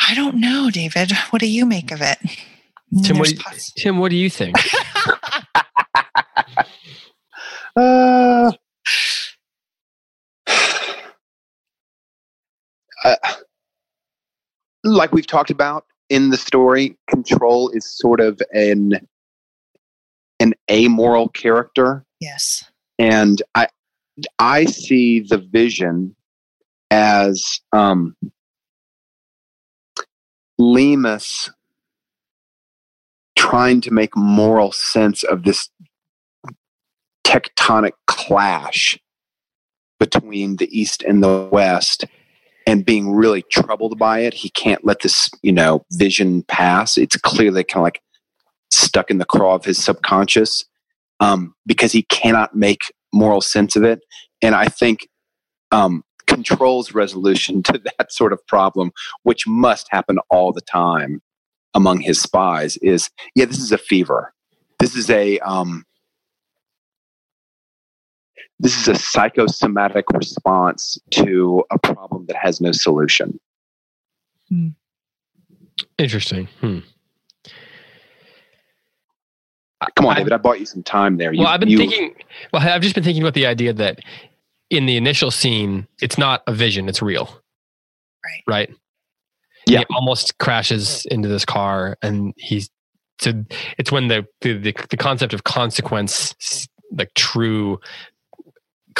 I don't know, David. What do you make of it? Tim, what do, you, Tim, what do you think? uh, uh, like we've talked about in the story, control is sort of an an amoral character. Yes. And I I see the vision as um, Leamas trying to make moral sense of this tectonic clash between the East and the West and being really troubled by it. He can't let this, you know, vision pass. It's clearly kind of like stuck in the craw of his subconscious um, because he cannot make moral sense of it. And I think um, controls resolution to that sort of problem, which must happen all the time among his spies, is yeah, this is a fever. This is a um, this is a psychosomatic response to a problem that has no solution. Hmm. Interesting. Hmm. Come on, David. I bought you some time there. You, well, I've been you, thinking. Well, I've just been thinking about the idea that in the initial scene, it's not a vision; it's real. Right. Right. Yeah. He almost crashes into this car, and he's. So it's when the, the the concept of consequence, like true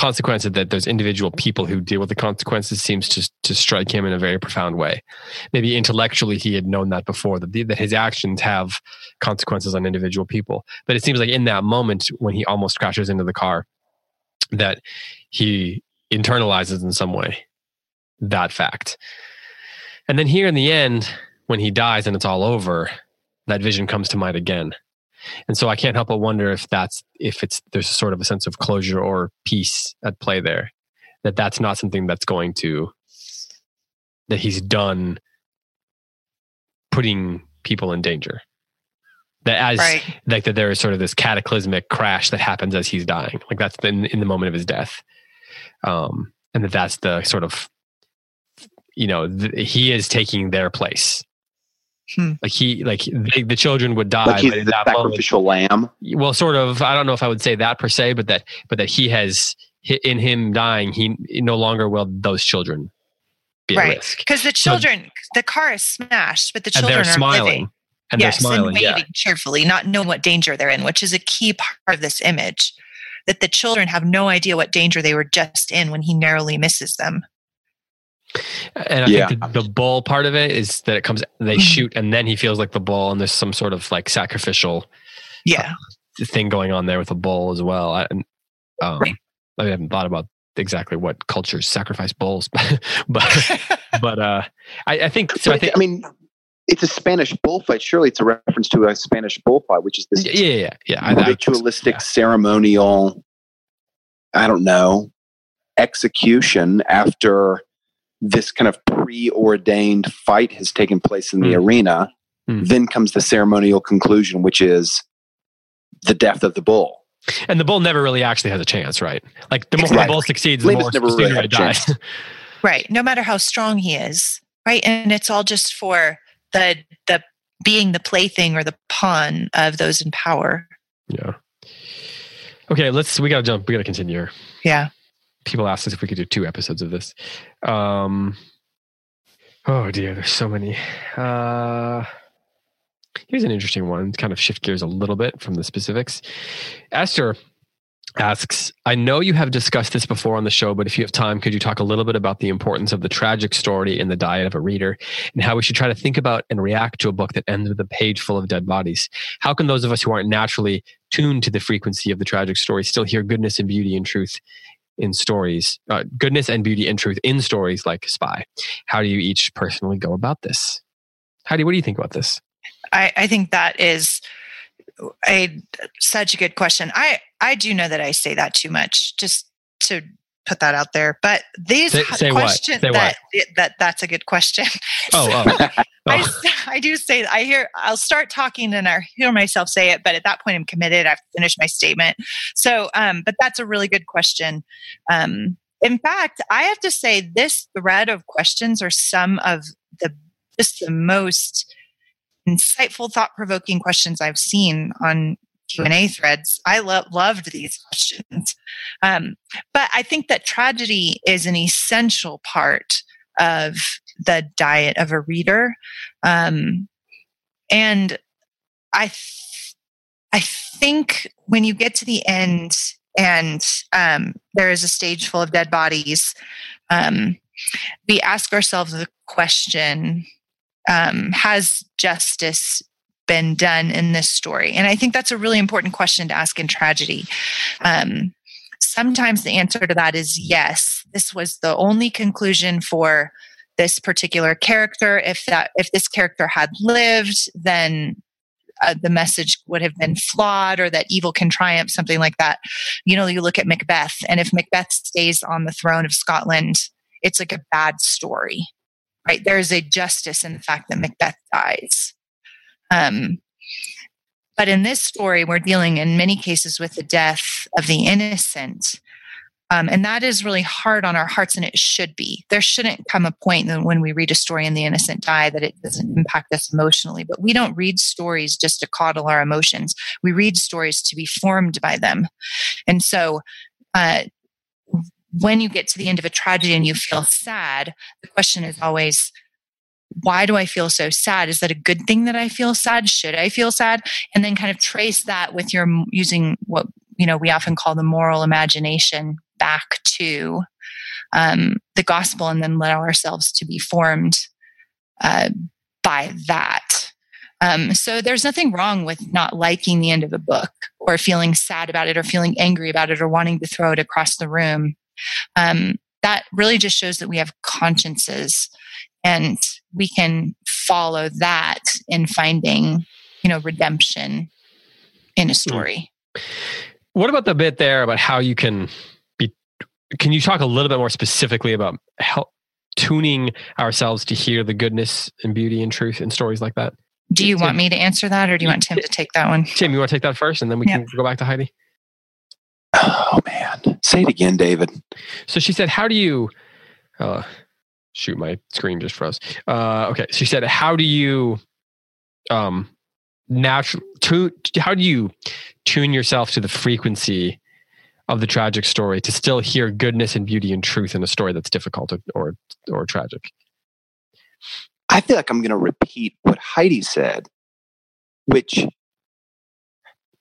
consequences that those individual people who deal with the consequences seems to to strike him in a very profound way. Maybe intellectually he had known that before that the, that his actions have consequences on individual people, but it seems like in that moment when he almost crashes into the car, that he internalizes in some way that fact. And then here in the end, when he dies and it's all over, that vision comes to mind again and so i can't help but wonder if that's if it's there's a sort of a sense of closure or peace at play there that that's not something that's going to that he's done putting people in danger. That as right. like that there is sort of this cataclysmic crash that happens as he's dying. Like that's in, in the moment of his death. Um and that that's the sort of you know th- he is taking their place Hmm. Like he, like they, the children would die. Like he's the sacrificial moment, lamb. Well, sort of. I don't know if I would say that per se, but that, but that he has in him dying, he no longer will those children be right. Because the children, so, the car is smashed, but the children are smiling. living. And yes, they're smiling, and waving yeah. cheerfully, not knowing what danger they're in, which is a key part of this image. That the children have no idea what danger they were just in when he narrowly misses them. And I yeah. think the, the, bull part of it is that it comes, they mm-hmm. shoot, and then he feels like the bull, and there's some sort of like sacrificial, yeah, uh, thing going on there with the bull as well. I, Um, Right. I haven't thought about exactly what cultures sacrifice bulls, but but, but uh, I, I think so. I think I mean, it's a Spanish bullfight. Surely it's a reference to a Spanish bullfight, which is this yeah, yeah, yeah. yeah. I- I- ritualistic, yeah. ceremonial, I don't know, execution after this kind of preordained fight has taken place in the Mm. arena. Mm. Then comes the ceremonial conclusion, which is the death of the bull. And the bull never really actually has a chance, right? Like the more the bull succeeds, the Leamas more never really had dies. chance. right. No matter how strong he is. Right. And it's all just for the the being the plaything or the pawn of those in power. yeah. Okay, let's. We gotta jump. We gotta continue. here. Yeah. People asked us if we could do two episodes of this. Um, oh dear, there's so many. Uh, here's an interesting one. Kind of shift gears a little bit from the specifics. Esther asks, I know you have discussed this before on the show, but if you have time, could you talk a little bit about the importance of the tragic story in the diet of a reader and how we should try to think about and react to a book that ends with a page full of dead bodies? How can those of us who aren't naturally tuned to the frequency of the tragic story still hear goodness and beauty and truth in stories, uh, goodness and beauty and truth in stories like Spy? How do you each personally go about this? Heidi, what do you think about this? I, I think that is a such a good question. I I do know that I say that too much, just to put that out there. But these Say- say Say what? that that that's a good question. Oh, So oh. I, Oh. s- I do say I hear I'll start talking and I hear myself say it, but at that point I'm committed. I've finished my statement. So, um, but that's a really good question. Um, in fact, I have to say this thread of questions are some of the just the most insightful, thought-provoking questions I've seen on Q and A threads. I lo- loved these questions, um, but I think that tragedy is an essential part of the diet of a reader, um, and I, th- I think when you get to the end and um, there is a stage full of dead bodies, um, we ask ourselves the question: um, Has justice been done in this story? And I think that's a really important question to ask in tragedy. Um, sometimes the answer to that is yes. This was the only conclusion for this particular character. If that if this character had lived, then uh, the message would have been flawed or that evil can triumph, something like that. You know, you look at Macbeth, and if Macbeth stays on the throne of Scotland, it's like a bad story, right? There is a justice in the fact that Macbeth dies. Um, but in this story, we're dealing in many cases with the death of the innocent. Um, and that is really hard on our hearts, and it should be. There shouldn't come a point when we read a story and the innocent die that it doesn't impact us emotionally. But we don't read stories just to coddle our emotions. We read stories to be formed by them. And so, uh, when you get to the end of a tragedy and you feel sad, the question is always, why do I feel so sad? Is that a good thing that I feel sad? Should I feel sad? And then kind of trace that with your using what you know we often call the moral imagination back to um, the gospel, and then allow ourselves to be formed uh, by that. Um, so there's nothing wrong with not liking the end of a book or feeling sad about it or feeling angry about it or wanting to throw it across the room. Um, that really just shows that we have consciences and we can follow that in finding you know redemption in a story What about the bit there about how you can be? Can you talk a little bit more specifically about help tuning ourselves to hear the goodness and beauty and truth in stories like that? do you want me to answer that or do you want tim to take that one Tim, you want to take that first, and then we can go back to Heidi. Oh man, say it again, David. So she said, "How do you?" Uh, shoot, my screen just froze. Uh, okay, she said, "How do you, um, natural? Tu- how do you tune yourself to the frequency of the tragic story to still hear goodness and beauty and truth in a story that's difficult or or, or tragic?" I feel like I'm going to repeat what Heidi said, which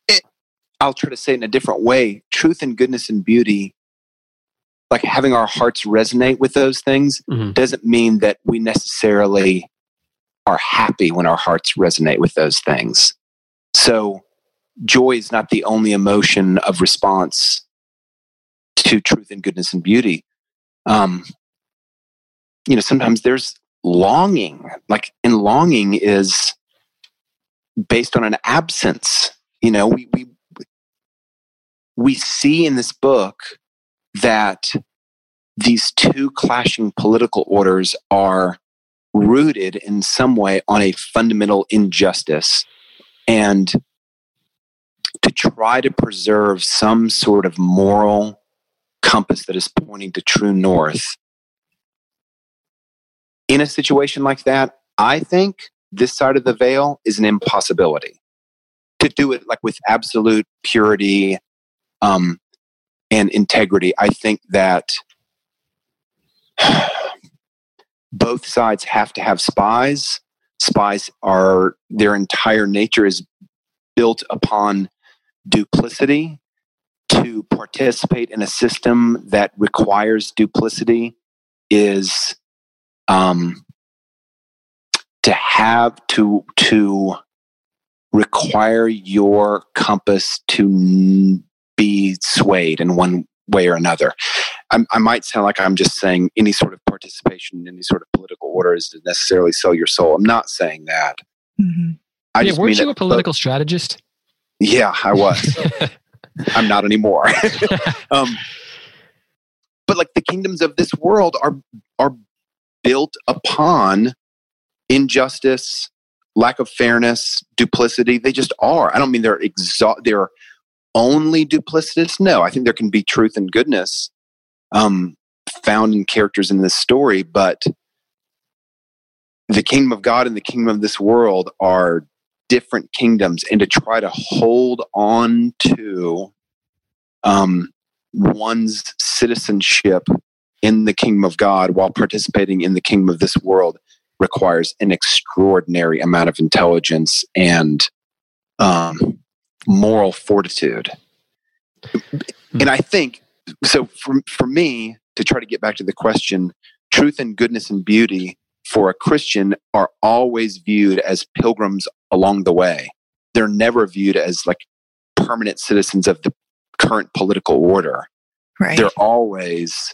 it, I'll try to say in a different way. Truth and goodness and beauty, like having our hearts resonate with those things, Mhm. doesn't mean that we necessarily are happy when our hearts resonate with those things. So, joy is not the only emotion of response to truth and goodness and beauty. Um, you know, sometimes there's longing, like, and longing is based on an absence. You know, we we we see in this book that these two clashing political orders are rooted in some way on a fundamental injustice. And to try to preserve some sort of moral compass that is pointing to true north in a situation like that i think this side of the veil is an impossibility. To do it like with absolute purity um, and integrity i think that both sides have to have spies. Spies are their entire nature is built upon duplicity. To participate in a system that requires duplicity is um, to have to to require your compass to be swayed in one way or another. I, I, might sound like I'm just saying any sort of participation in any sort of political order is to necessarily sell your soul. I'm not saying that. Mm-hmm. I yeah, weren't you that, a political strategist? Yeah, I was. I'm not anymore. um, but like the kingdoms of this world are are built upon injustice, lack of fairness, duplicity. They just are. I don't mean they're exa- they're only duplicitous. No, I think there can be truth and goodness um, found in characters in this story, but the kingdom of God and the kingdom of this world are different kingdoms, and to try to hold on to um, one's citizenship in the kingdom of God while participating in the kingdom of this world requires an extraordinary amount of intelligence and um, moral fortitude. And hmm. I think so for, for me to try to get back to the question truth and goodness and beauty for a christian are always viewed as pilgrims along the way. They're never viewed as like permanent citizens of the current political order. Right. They're always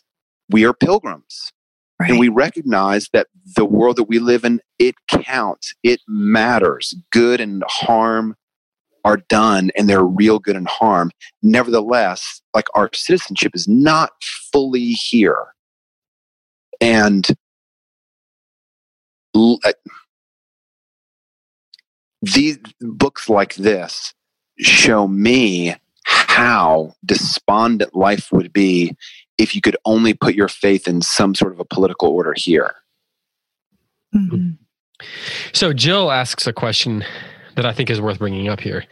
we are pilgrims. Right. and we recognize that the world that we live in it counts. It matters. Good and harm are done and they're real good and harm. Nevertheless, like our citizenship is not fully here. And uh, these books like this show me how despondent life would be if you could only put your faith in some sort of a political order here. Mm-hmm. So Jill asks a question that I think is worth bringing up here.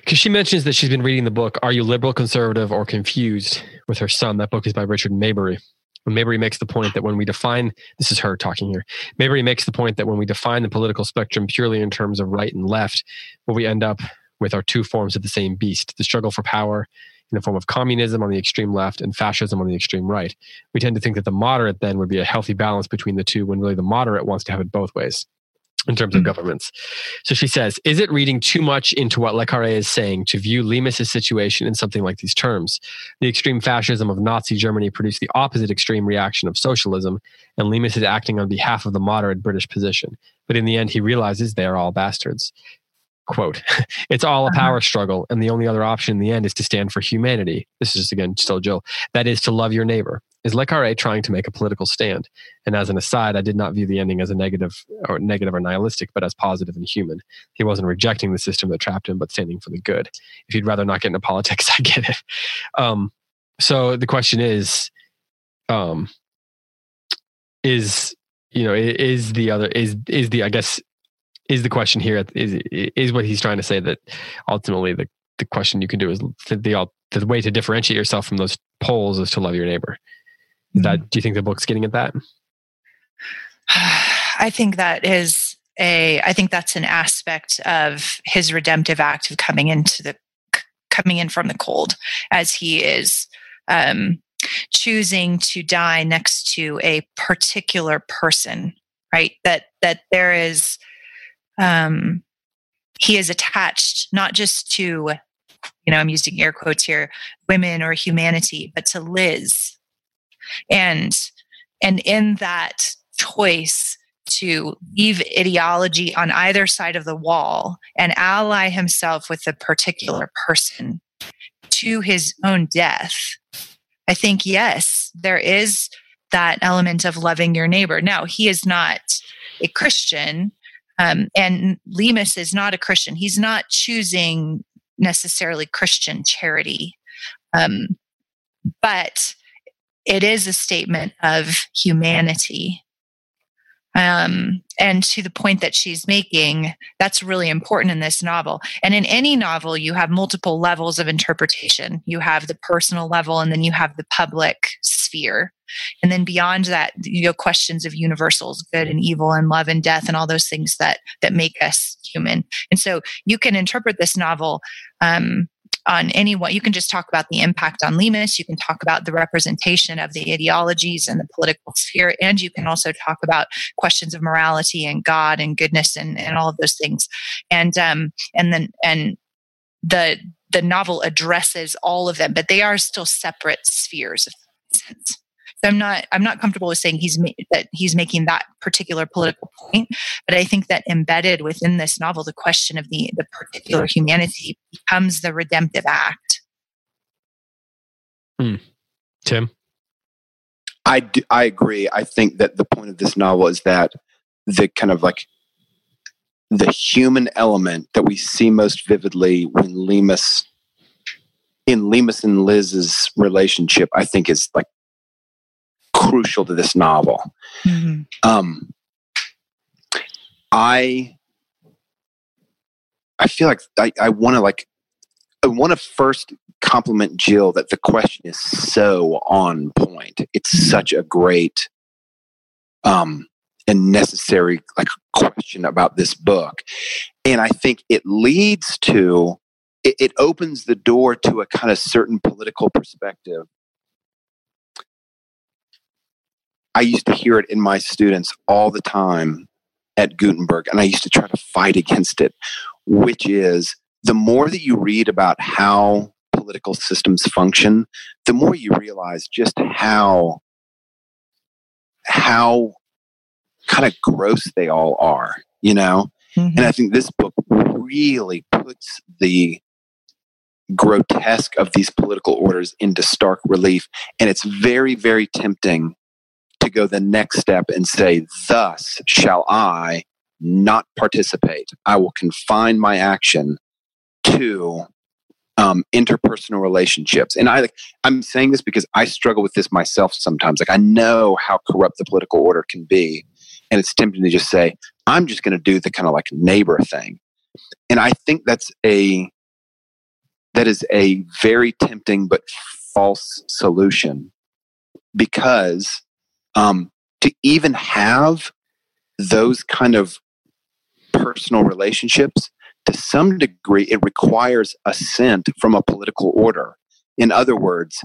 Because she mentions that she's been reading the book, Are You Liberal, Conservative, or Confused? with her son. That book is by Richard Maybury. Maybury makes the point that when we define, this is her talking here, Maybury makes the point that when we define the political spectrum purely in terms of right and left, what we end up with are two forms of the same beast the struggle for power in the form of communism on the extreme left and fascism on the extreme right. We tend to think that the moderate then would be a healthy balance between the two when really the moderate wants to have it both ways in terms of mm-hmm. governments. So she says, is it reading too much into what Le Carre is saying to view Leamas's situation in something like these terms? The extreme fascism of Nazi Germany produced the opposite extreme reaction of socialism, and Leamas is acting on behalf of the moderate British position. But in the end, he realizes they are all bastards. Quote, it's all a uh-huh. power struggle, and the only other option in the end is to stand for humanity. This is again still Jill. That is to love your neighbor. Is Le Carre trying to make a political stand? And as an aside, I did not view the ending as a negative or negative or nihilistic, but as positive and human. He wasn't rejecting the system that trapped him, but standing for the good. If you'd rather not get into politics, I get it. Um, so the question is, um, is you know, is the other is is the I guess is the question here is is what he's trying to say that ultimately the the question you can do is the the way to differentiate yourself from those poles is to love your neighbor that mm-hmm. do you think the book's getting at that i think that is a i think that's an aspect of his redemptive act of coming into the coming in from the cold as he is um, choosing to die next to a particular person right that that there is um he is attached not just to you know, I'm using air quotes here, women or humanity, but to Liz. And and in that choice to leave ideology on either side of the wall and ally himself with a particular person to his own death, I think, yes, there is that element of loving your neighbor. Now, he is not a Christian, um, and Leamas is not a Christian. He's not choosing necessarily Christian charity. Um, but it is a statement of humanity um, and to the point that she's making, that's really important in this novel. And in any novel, you have multiple levels of interpretation. You have the personal level, and then you have the public sphere. And then beyond that, you know, questions of universals, good and evil, and love and death, and all those things that that make us human. And so you can interpret this novel um, on anyone. You can just talk about the impact on Leamas. You can talk about the representation of the ideologies and the political sphere. And you can also talk about questions of morality and God and goodness and, and all of those things. And, um, and then, and the, the novel addresses all of them, but they are still separate spheres. So I'm not I'm not comfortable with saying he's ma- that he's making that particular political point, but I think that embedded within this novel, the question of the the particular humanity becomes the redemptive act. Hmm. Tim, I do, I agree. I think that the point of this novel is that the kind of like the human element that we see most vividly when Leamas in Leamas and Liz's relationship, I think is like crucial to this novel. Mm-hmm. Um, I I feel like I, I want to like I want to first compliment Jill that the question is so on point. It's mm-hmm. such a great um, and necessary like question about this book, and I think it leads to it, it opens the door to a kind of certain political perspective I used to hear it in my students all the time at Gutenberg, and I used to try to fight against it, which is the more that you read about how political systems function, the more you realize just how how kind of gross they all are, you know? Mm-hmm. And I think this book really puts the grotesque of these political orders into stark relief. And it's very, very tempting to go the next step and say, Thus shall I not participate. I will confine my action to um, interpersonal relationships. And I, I'm saying this because I struggle with this myself sometimes. Like I know how corrupt the political order can be, and it's tempting to just say, "I'm just going to do the kind of like neighbor thing." And I think that's a that is a very tempting but false solution because um, to even have those kind of personal relationships to some degree it requires assent from a political order in other words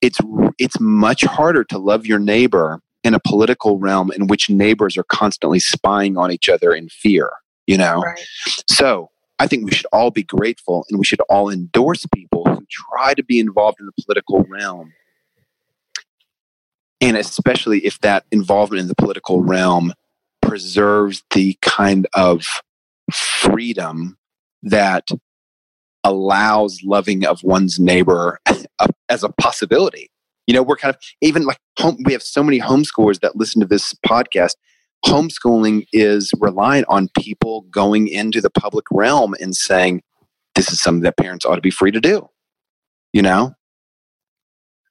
it's it's much harder to love your neighbor in a political realm in which neighbors are constantly spying on each other in fear you know right. so i think we should all be grateful and we should all endorse people who try to be involved in the political realm and especially if that involvement in the political realm preserves the kind of freedom that allows loving of one's neighbor as a possibility. You know, we're kind of even like home, we have so many homeschoolers that listen to this podcast. Homeschooling is reliant on people going into the public realm and saying, this is something that parents ought to be free to do. You know?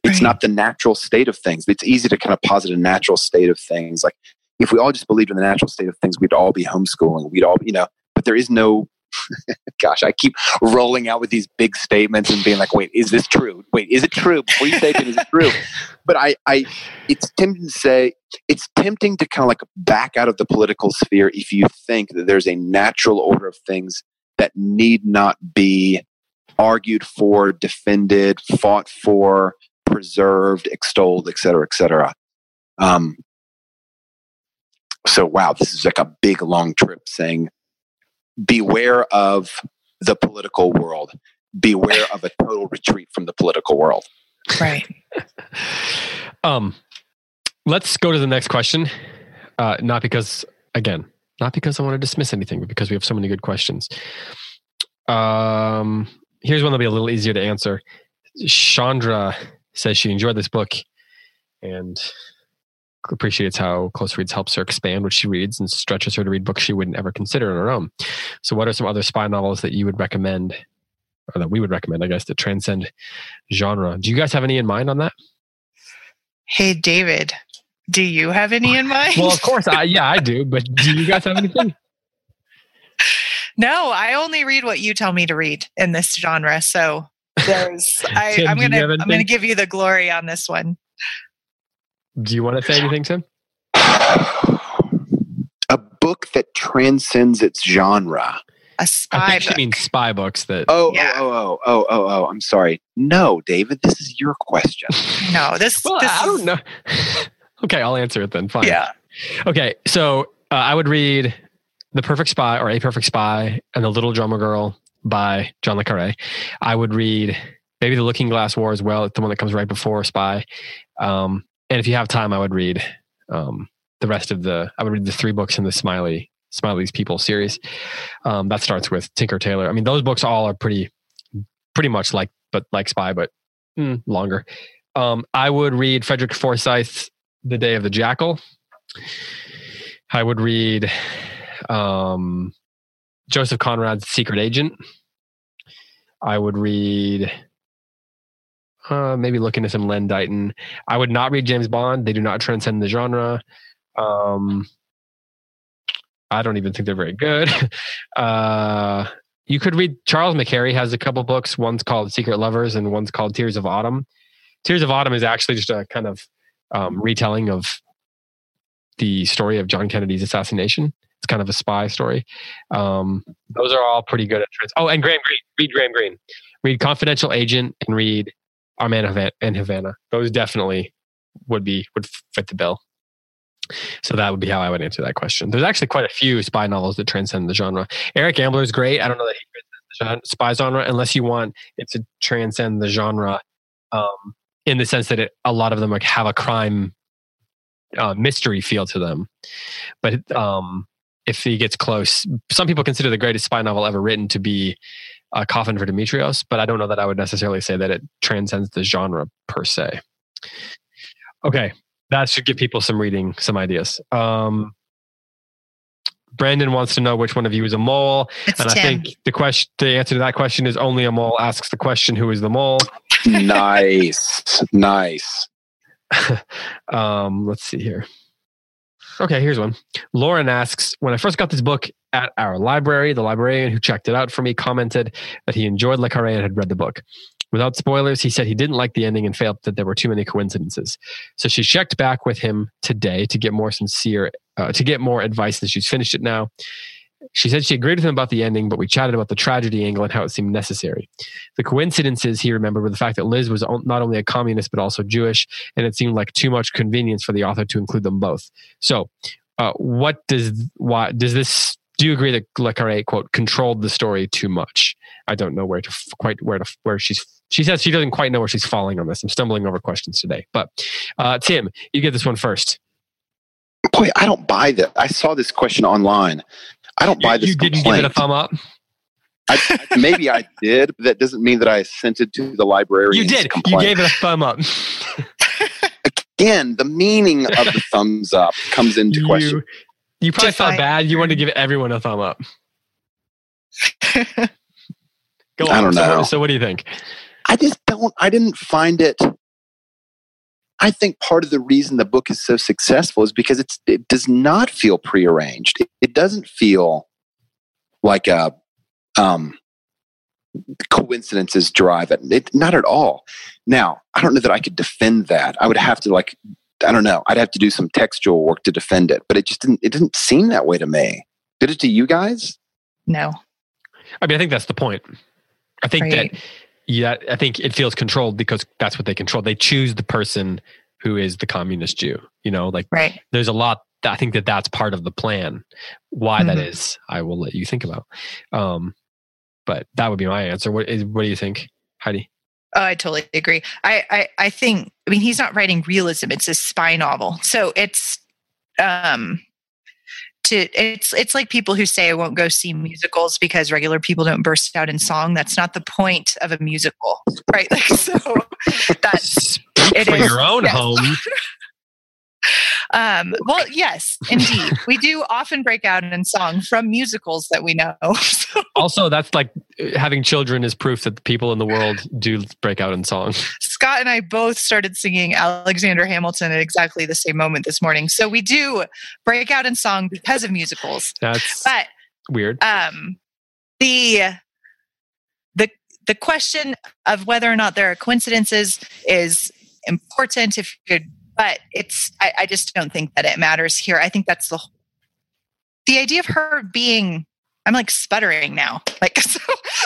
It's right. not the natural state of things. It's easy to kind of posit a natural state of things. Like if we all just believed in the natural state of things, we'd all be homeschooling. We'd all, you know, but there is no gosh, I keep rolling out with these big statements and being like, wait, is this true? Wait, is it true? Before you say it, is it true? But I, I, it's tempting to say, it's tempting to kind of like back out of the political sphere if you think that there's a natural order of things that need not be argued for, defended, fought for, preserved, extolled, et cetera, et cetera. Um, so, wow, this is like a big long trip saying, beware of the political world. beware of a total retreat from the political world. Right. um, let's go to the next question. Uh, not because, again, not because I want to dismiss anything, but because we have so many good questions. Um, here's one that'll be a little easier to answer. Chandra says she enjoyed this book and appreciates how close reads helps her expand what she reads and stretches her to read books she wouldn't ever consider on her own. So, what are some other spy novels that you would recommend, or that we would recommend, I guess, that transcend genre? Do you guys have any in mind on that? Hey, David, do you have any in mind? Well, of course, I, yeah, I do. But do you guys have anything? no, I only read what you tell me to read in this genre. So there's, I, Tim, I'm gonna, I'm gonna give you the glory on this one. Do you want to say anything, Tim? A book that transcends its genre. A I spy think she book. means spy books that. Oh, Yeah. oh, oh, oh, oh, oh, I'm sorry. No, David, this is your question. No, this. well, this I don't know. okay, I'll answer it then. Fine. Yeah. Okay, so uh, I would read The Perfect Spy or A Perfect Spy and The Little Drummer Girl by John Le Carre. I would read maybe The Looking Glass War as well. It's the one that comes right before Spy. Um, and if you have time, I would read um, the rest of the. I would read the three books in the Smiley Smiley's People series. Um, that starts with Tinker Tailor. I mean, those books all are pretty, pretty much like, but like Spy, but mm, longer. Um, I would read Frederick Forsyth's The Day of the Jackal. I would read um, Joseph Conrad's Secret Agent. I would read uh, maybe look into some Len Deighton. I would not read James Bond. They do not transcend the genre. Um, I don't even think they're very good. Uh, you could read Charles McCarry has a couple books. One's called Secret Lovers and one's called Tears of Autumn. Tears of Autumn is actually just a kind of um, retelling of the story of John Kennedy's assassination. It's kind of a spy story. Um, those are all pretty good Oh, and Graham Greene. Read Graham Greene. Read Confidential Agent and read Our Man in Havana. Those definitely would be would fit the bill. So that would be how I would answer that question. There's actually quite a few spy novels that transcend the genre. Eric Ambler is great. I don't know that he transcends the spy genre unless you want it to transcend the genre um, in the sense that it, a lot of them like have a crime uh, mystery feel to them. But um, if he gets close, some people consider the greatest spy novel ever written to be uh, Coffin for Dimitrios, but I don't know that I would necessarily say that it transcends the genre per se. Okay, that should give people some reading, some ideas. Um, Brandon wants to know which one of you is a mole, It's and I think the question, the answer to that question is only a mole asks the question, "Who is the mole?" nice, nice. um, let's see here. Okay, here's one. Lauren asks When I first got this book at our library, the librarian who checked it out for me commented that he enjoyed Le Carre and had read the book. Without spoilers, he said he didn't like the ending and felt that there were too many coincidences. So she checked back with him today to get more sincere, uh, to get more advice that she's finished it now. She said she agreed with him about the ending, but we chatted about the tragedy angle and how it seemed necessary. The coincidences he remembered were the fact that Liz was not only a communist but also Jewish, and it seemed like too much convenience for the author to include them both. So, uh, what does why does this? Do you agree that Le Carre quote controlled the story too much? I don't know where to quite where to where she's. She says she doesn't quite know where she's falling on this. I'm stumbling over questions today, but uh, Tim, you get this one first. Boy, I don't buy that. I saw this question online. I don't buy this you didn't complaint. give it a thumb up. I, maybe I did, but that doesn't mean that I assented to the librarian's You did. You gave it a thumb up. Again, the meaning of the thumbs up comes into question. You, you probably felt Define- bad. You wanted to give everyone a thumb up. Go on. I don't know. What, so what do you think? I just don't. I didn't find it. I think part of the reason the book is so successful is because it's it does not feel prearranged. It, it doesn't feel like a um, coincidences drive it. it. Not at all. Now, I don't know that I could defend that. I would have to like. I don't know. I'd have to do some textual work to defend it, but it just didn't. It didn't seem that way to me. Did it to you guys? no. I mean, I think that's the point. I think Right. that yeah, I think it feels controlled because that's what they control. They choose the person who is the communist Jew. You know, like Right. there's a lot. I think that that's part of the plan. Why that Mhm. is, I will let you think about. Um, But that would be my answer. What is what do you think, Heidi? Oh, I totally agree. I, I, I think, I mean, he's not writing realism. It's a spy novel. So it's, um, to, it's, it's like people who say I won't go see musicals because regular people don't burst out in song. That's not the point of a musical, right? Like, so that's, it For is- your own yes. home. Um, well, yes, indeed. we do often break out in song from musicals that we know. So, Also, that's like having children is proof that the people in the world do break out in song. Scott and I both started singing Alexander Hamilton at exactly the same moment this morning. So we do break out in song because of musicals. That's But weird. um, the the the question of whether or not there are coincidences is important if you could but it's I, I just don't think that it matters here i think that's the whole- the idea of her being i'm like sputtering now like so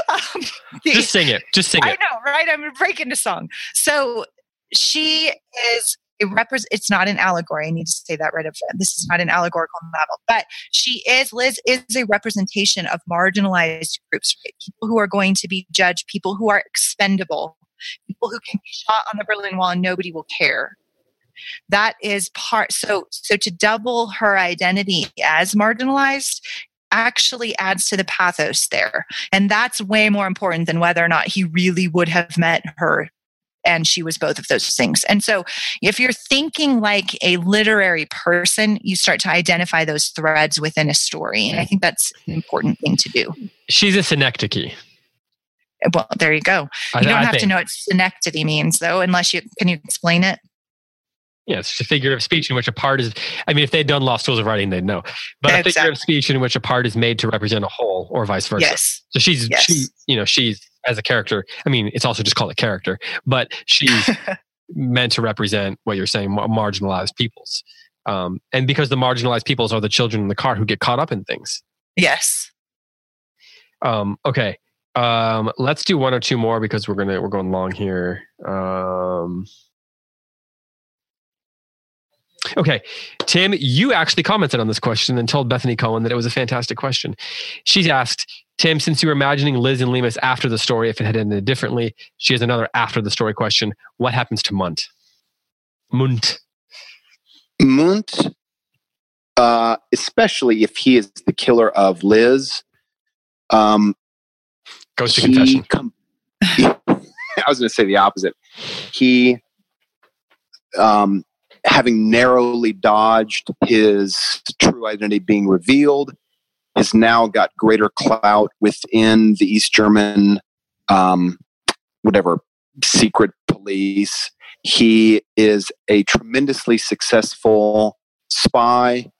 um, the- Just sing it. Just sing it. I know, right? I'm breaking into song. So she is a repres It's not an allegory. I need to say that right up front. This is not an allegorical novel, but she is. Liz is a representation of marginalized groups, right? People who are going to be judged, people who are expendable, people who can be shot on the Berlin Wall and nobody will care. That is part. So, so to double her identity as marginalized actually adds to the pathos there. And that's way more important than whether or not he really would have met her and she was both of those things. And so if you're thinking like a literary person, you start to identify those threads within a story. And I think that's an important thing to do. She's a synecdoche. Well, there you go. I, You don't I have to know what synecdoche means though, unless you can you explain it? Yeah, it's a figure of speech in which a part is. I mean, if they'd done Lost Tools of writing, they'd know. But a figure of speech in which a part is made to represent a whole, or vice versa. Yes. So she's Yes. she, you know, she's as a character. I mean, it's also just called a character, but she's meant to represent what you're saying, marginalized peoples. Um, and because the marginalized peoples are the children in the car who get caught up in things. yes. Um, okay, um, let's do one or two more because we're gonna we're going long here. Um, okay, Tim, you actually commented on this question and told Bethany Cohen that it was a fantastic question. She's asked Tim, since you were imagining Liz and Leamas after the story, if it had ended differently, she has another after the story question. What happens to Mundt? Mundt. Mundt, uh, especially if he is the killer of Liz, um, Goes to confession. com- I was going to say the opposite. He, um, having narrowly dodged his true identity being revealed, has now got greater clout within the East German, um, whatever secret police. He is a tremendously successful spy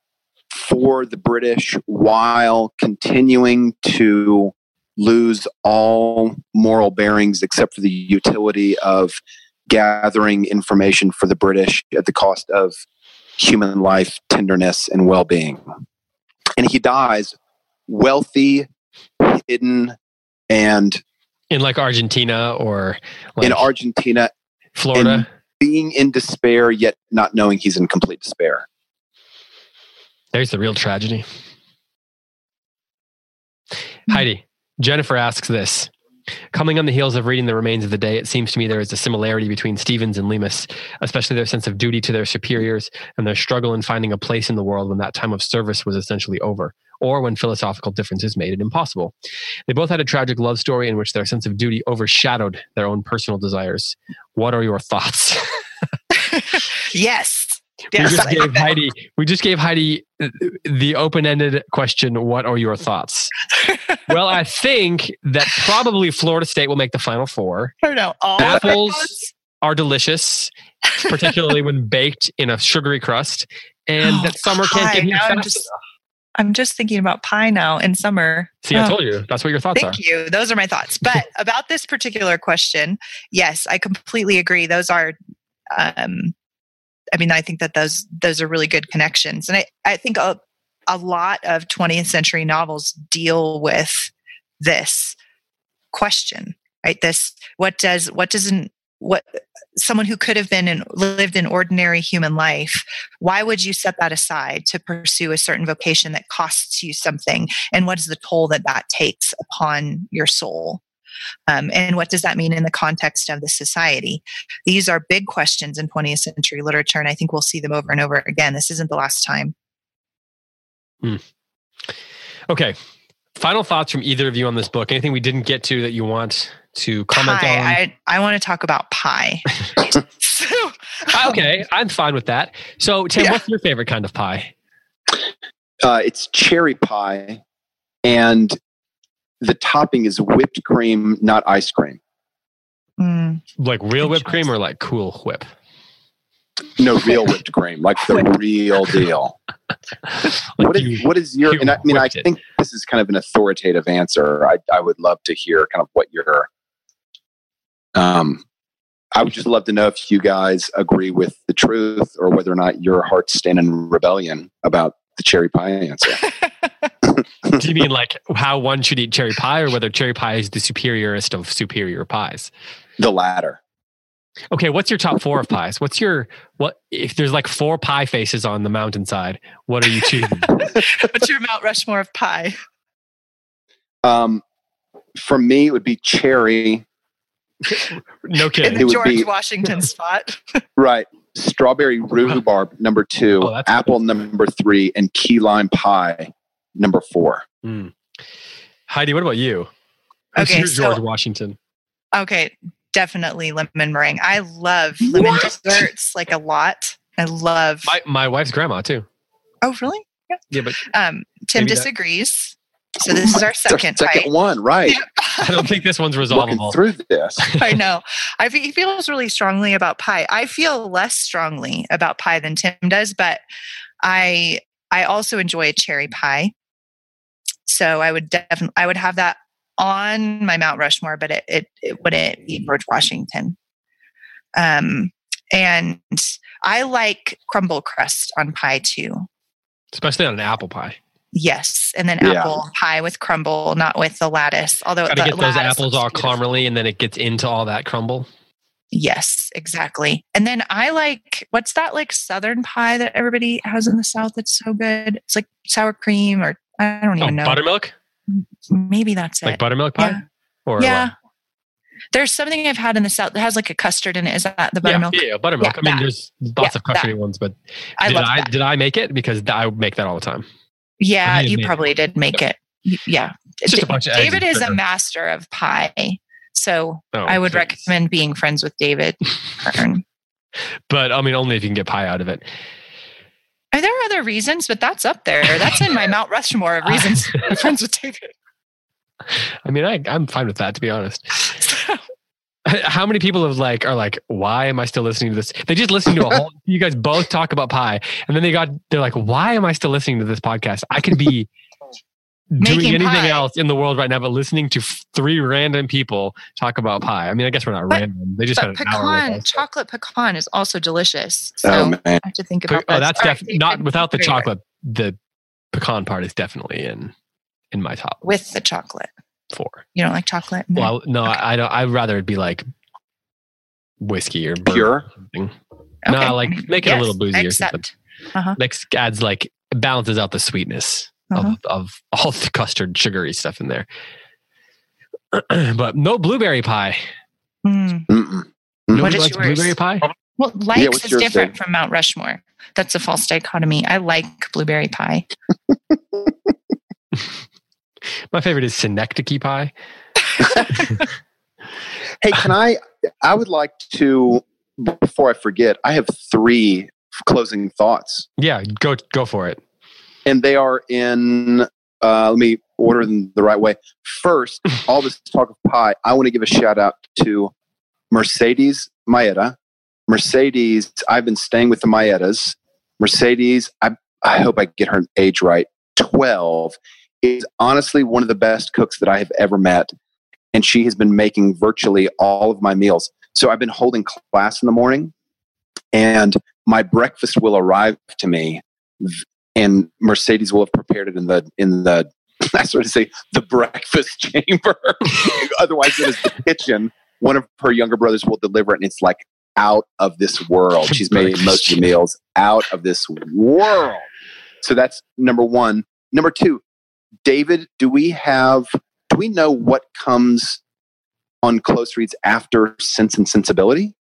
for the British while continuing to lose all moral bearings except for the utility of gathering information for the British at the cost of human life, tenderness, and well being. And he dies wealthy, hidden, and In like Argentina or like in Argentina, Florida. being in despair, yet not knowing he's in complete despair. There's the real tragedy. Heidi, Jennifer asks this. Coming on the heels of reading The Remains of the Day, it seems to me there is a similarity between Stevens and Leamas, especially their sense of duty to their superiors and their struggle in finding a place in the world when that time of service was essentially over, or when philosophical differences made it impossible. They both had a tragic love story in which their sense of duty overshadowed their own personal desires. What are your thoughts? Yes. we Yes. just gave Heidi. We just gave Heidi the open-ended question. What are your thoughts? well, I think that probably Florida State will make the Final Four. I know. All Apples are delicious, particularly when baked in a sugary crust, and Oh, that summer can't get pie. here I'm fast just- enough. I'm just thinking about pie now in summer. See, I Oh. told you. That's what your thoughts Thank are. Thank you. Those are my thoughts. But about this particular question, yes, I completely agree. Those are, um, I mean, I think that those those are really good connections, and I I think a a lot of 20th century novels deal with this question, right? This what does what doesn't what someone who could have been and lived an ordinary human life why would you set that aside to pursue a certain vocation that costs you something? And what is the toll that that takes upon your soul? Um, and what does that mean in the context of the society? These are big questions in 20th century literature and i think we'll see them over and over again. This isn't the last time Okay. Final thoughts from either of you on this book? Anything we didn't get to that you want to comment pie on? i, I want to talk about pie so, Ah, okay, I'm fine with that. So, Tim, Yeah. what's your favorite kind of pie? Uh, it's cherry pie, and the topping is whipped cream, not ice cream. Mm, Like real whipped cream or like cool whip? No, real whipped cream, like the real deal. Like What is, you- what is your? you And I mean, I whipped it. think this is kind of an authoritative answer. I, I would love to hear kind of what your. Um, I would just love to know if you guys agree with the truth or whether or not your hearts stand in rebellion about the cherry pie answer. Do you mean like how one should eat cherry pie or whether cherry pie is the superiorest of superior pies? the latter. Okay, what's your top four of pies? What's your what if there's like four pie faces on the mountainside? What are you choosing? what's your mount rushmore of pie Um, for me, it would be cherry. no in kidding. the george be- washington spot Right. Strawberry rhubarb number two, Oh, that's apple number three, and key lime pie number four. Mm. Heidi, what about you? What's Okay, your so- George Washington? Okay, definitely lemon meringue. I love lemon What? desserts like a lot. I love. My my wife's grandma too. oh, really? Yeah, Yeah, but Um, Tim Maybe that- disagrees. So this is our second. second right? one, right? I don't think this one's Looking resolvable. through this. I know. I fe- he feels really strongly about pie. I feel less strongly about pie than Tim does, but I I also enjoy a cherry pie. So I would definitely I would have that on my Mount Rushmore, but it it, it wouldn't be George Washington. Um, and I like crumble crust on pie too. Especially on an apple pie. Yes, and then Yeah. apple pie with crumble, not with the lattice. Although Got to the get those lattice apples all beautiful. caramely, and then it gets into all that crumble. Yes, exactly. And then I like what's that like southern pie that everybody has in the south that's so good? It's like sour cream or I don't Oh, even know. buttermilk, Maybe that's like it. Like buttermilk pie, Yeah. or yeah. what? There's something I've had in the south that has like a custard in it. Is that the buttermilk? yeah, yeah, buttermilk. Yeah, I mean, that. there's lots of custardy ones, but I did I that. did I make it because I make that all the time. Yeah, you it. probably did make it. Yeah. It's just a bunch of David is a master of pie. So Oh, I would recommend being friends with David. But I mean, only if you can get pie out of it. Are there other reasons? But that's up there. That's in my Mount Rushmore of reasons to be friends with David. I mean, I, I'm fine with that, to be honest. How many people have like are like, why am I still listening to this? They just listen to a whole. you guys both talk about pie, and then they got they're like, why am I still listening to this podcast? I could be doing anything pie. else in the world right now, but listening to three random people talk about pie. I mean, I guess we're not But- random. They just but had an hour. with pecan, us. chocolate pecan is also delicious. Oh, so Oh man, I have to think about oh, that. that's All right, definitely not without the chocolate. The pecan part is definitely in in my top With the chocolate. four. You don't like chocolate? No. Well, no, I, I don't. I'd rather it be like whiskey or Pure? or something. no, like, make it a little boozy or something. Accept. Uh-huh. Next adds like balances out the sweetness Uh-huh. of, of all the custard sugary stuff in there. but no blueberry pie. Mm. Mm-mm. What is yours? blueberry pie? Well, likes what's is different Dave? from Mount Rushmore. That's a false dichotomy. I like blueberry pie. My favorite is synecdoche pie. Hey, can I? I would like to. Before I forget, I have three closing thoughts, Yeah, go go for it. And they are in. Uh, let me order them the right way. First, all this talk of pie, I want to give a shout out to Mercedes Maeda. Mercedes, I've been staying with the Maedas. Mercedes, I, I hope I get her age right. 12 is honestly one of the best cooks that I have ever met. And she has been making virtually all of my meals. So I've been holding class in the morning, and my breakfast will arrive to me, and Mercedes will have prepared it in the in the I sort of say the breakfast chamber, otherwise it is the kitchen. one of her younger brothers will deliver it, and it's like out of this world. She's made most of the meals out of this world. So that's number one. Number two, David, do we have? Do we know what comes on close reads after Sense and Sensibility?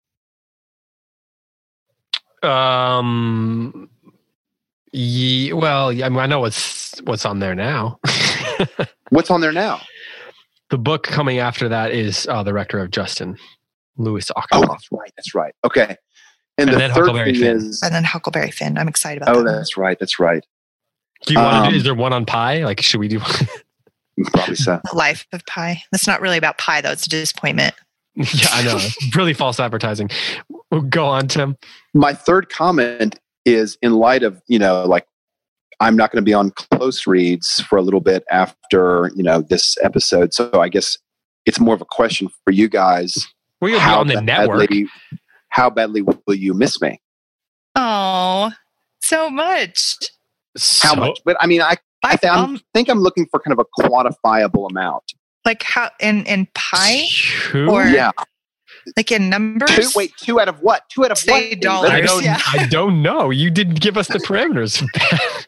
Um. Ye, well, I mean, I know what's what's on there now. What's on there now? the book coming after that is uh, the Rector of Justin, Louis Oh, that's right. That's right. Okay. And, And the then third Huckleberry thing Finn. is. And then Huckleberry Finn. I'm excited about that. Oh, that. that's right. That's right. do you want to? um, do Is there one on pie? Like, should we do? Probably so. The Life of Pi. That's not really about pie, though. It's a disappointment. yeah, I know. really false advertising. Go on, Tim. my third comment is in light of you know like i'm not going to be on close reads for a little bit after you know this episode. So i guess it's more of a question for you guys. Well, you'll be on the network. how badly will you miss me? Oh, so much. how So- much? But i mean i I I, th- I'm- um, think i'm looking for kind of a quantifiable amount. Like how in in pie, Who? Or- yeah like in numbers. two wait two out of what two out of Say what dollars. I don't. Yeah. I don't know. You didn't give us the parameters.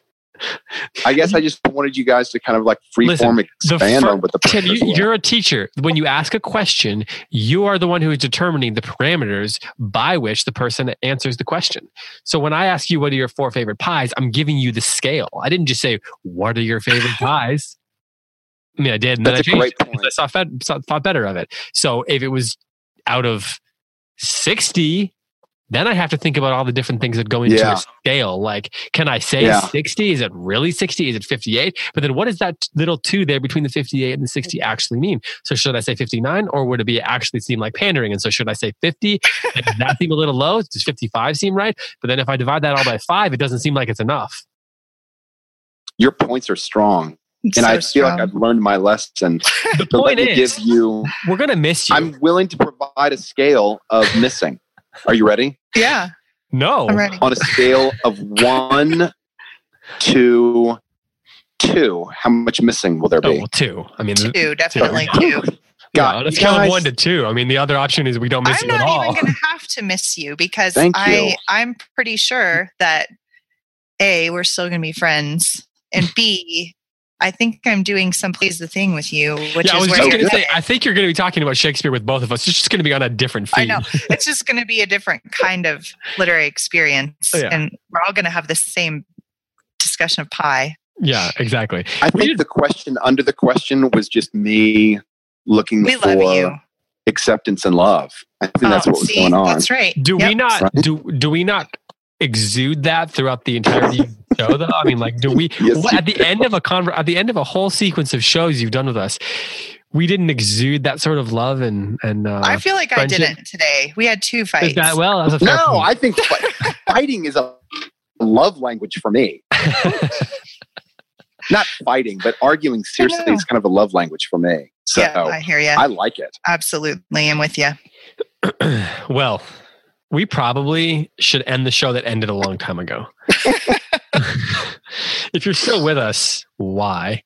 i guess i just wanted you guys to kind of like Listen, freeform expand fir- on what the Tim, you, were. you're a teacher. When you ask a question, you are the one who is determining the parameters by which the person answers the question. So when I ask you what are your four favorite pies, I'm giving you the scale. I didn't just say what are your favorite pies. I mean, I did, and then I That's a changed great point. I saw, saw thought better of it. So if it was out of sixty, then I have to think about all the different things that go into Yeah. a scale. Like, can I say Yeah. 60? Is it really 60? Is it 58? But then what does that little two there between the 58 and the 60 actually mean? So should I say 59 or would it be actually seem like pandering? And so should I say 50? Does that seem a little low? Does 55 seem right? But then if I divide that all by five, it doesn't seem like it's enough. your points are strong and So i feel strong. like i've learned my lesson The So let point me is, give you we're going to miss you. I'm willing to provide a scale of missing. Are you ready? yeah, no. I'm ready. On a scale of one to two, how much missing will there Oh, be? well, two. I mean, Two, definitely two. yeah, God, on a you scale of one to two. I mean, the other option is we don't miss I'm you at not all. even going to have to miss you because Thank I you. I'm pretty sure that a we're still going to be friends, and b I think I'm doing some Play's the Thing with you, which yeah, I was where just you're going to say. I think you're going to be talking about Shakespeare with both of us. It's just going to be on a different feed. I know. it's just going to be a different kind of literary experience, Oh, yeah. and we're all going to have the same discussion of pie. Yeah, exactly. I We think did- the question under the question was just me looking We for love acceptance and love. I think that's Oh, what was see, going on. That's right. Do Yep. we not Right. do do we not exude that throughout the entirety of the show though? I mean like do we Yes, what, at the end of a conver- at the end of a whole sequence of shows you've done with us, we didn't exude that sort of love and and uh I feel like I didn't today. We had two fights. that well that's a fair No, point. I think fighting is a love language for me. Not fighting, but arguing seriously is kind of a love language for me. So yeah, I hear you. I like it. Absolutely, I'm with you. well, we probably should end the show that ended a long time ago. if you're still with us, why?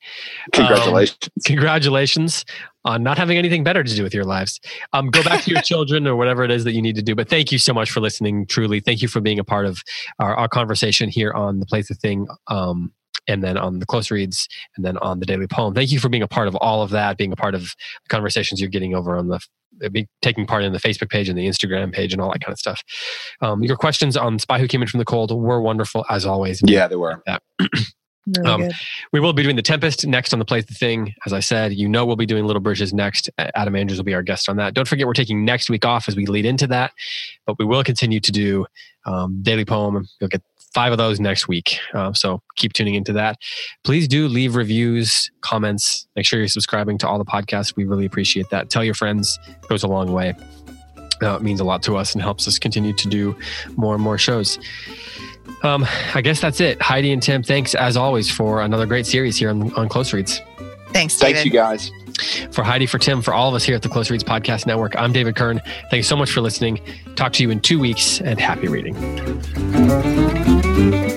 Congratulations. congratulations on not having anything better to do with your lives. Um, go back to your children or whatever it is that you need to do. But thank you so much for listening. Truly, thank you for being a part of our, our conversation here on the Play's the Thing. Um, and then on the close reads, and then on the daily poem. Thank you for being a part of all of that, being a part of the conversations you're getting over on the, be, taking part in the Facebook page and the Instagram page and all that kind of stuff. Um, your questions on Spy Who Came In From the Cold were wonderful as always. yeah, they were. Really Um. We will be doing the Tempest next on the Play's the Thing. As I said, you know we'll be doing Little Britches next. Adam Andrews will be our guest on that. Don't forget we're taking next week off as we lead into that, but we will continue to do um, daily poem. You'll get five of those next week. Uh, so keep tuning into that. Please do leave reviews, comments. Make sure you're subscribing to all the podcasts. We really appreciate that. Tell your friends; it goes a long way. Uh, it means a lot to us and helps us continue to do more and more shows. Um, I guess that's it. Heidi and Tim, thanks as always for another great series here on, on Close Reads. Thanks, David. Thanks, you guys. For Heidi, for Tim, for all of us here at the Close Reads Podcast Network, I'm David Kern. Thanks so much for listening. Talk to you in two weeks and happy reading. Thank you.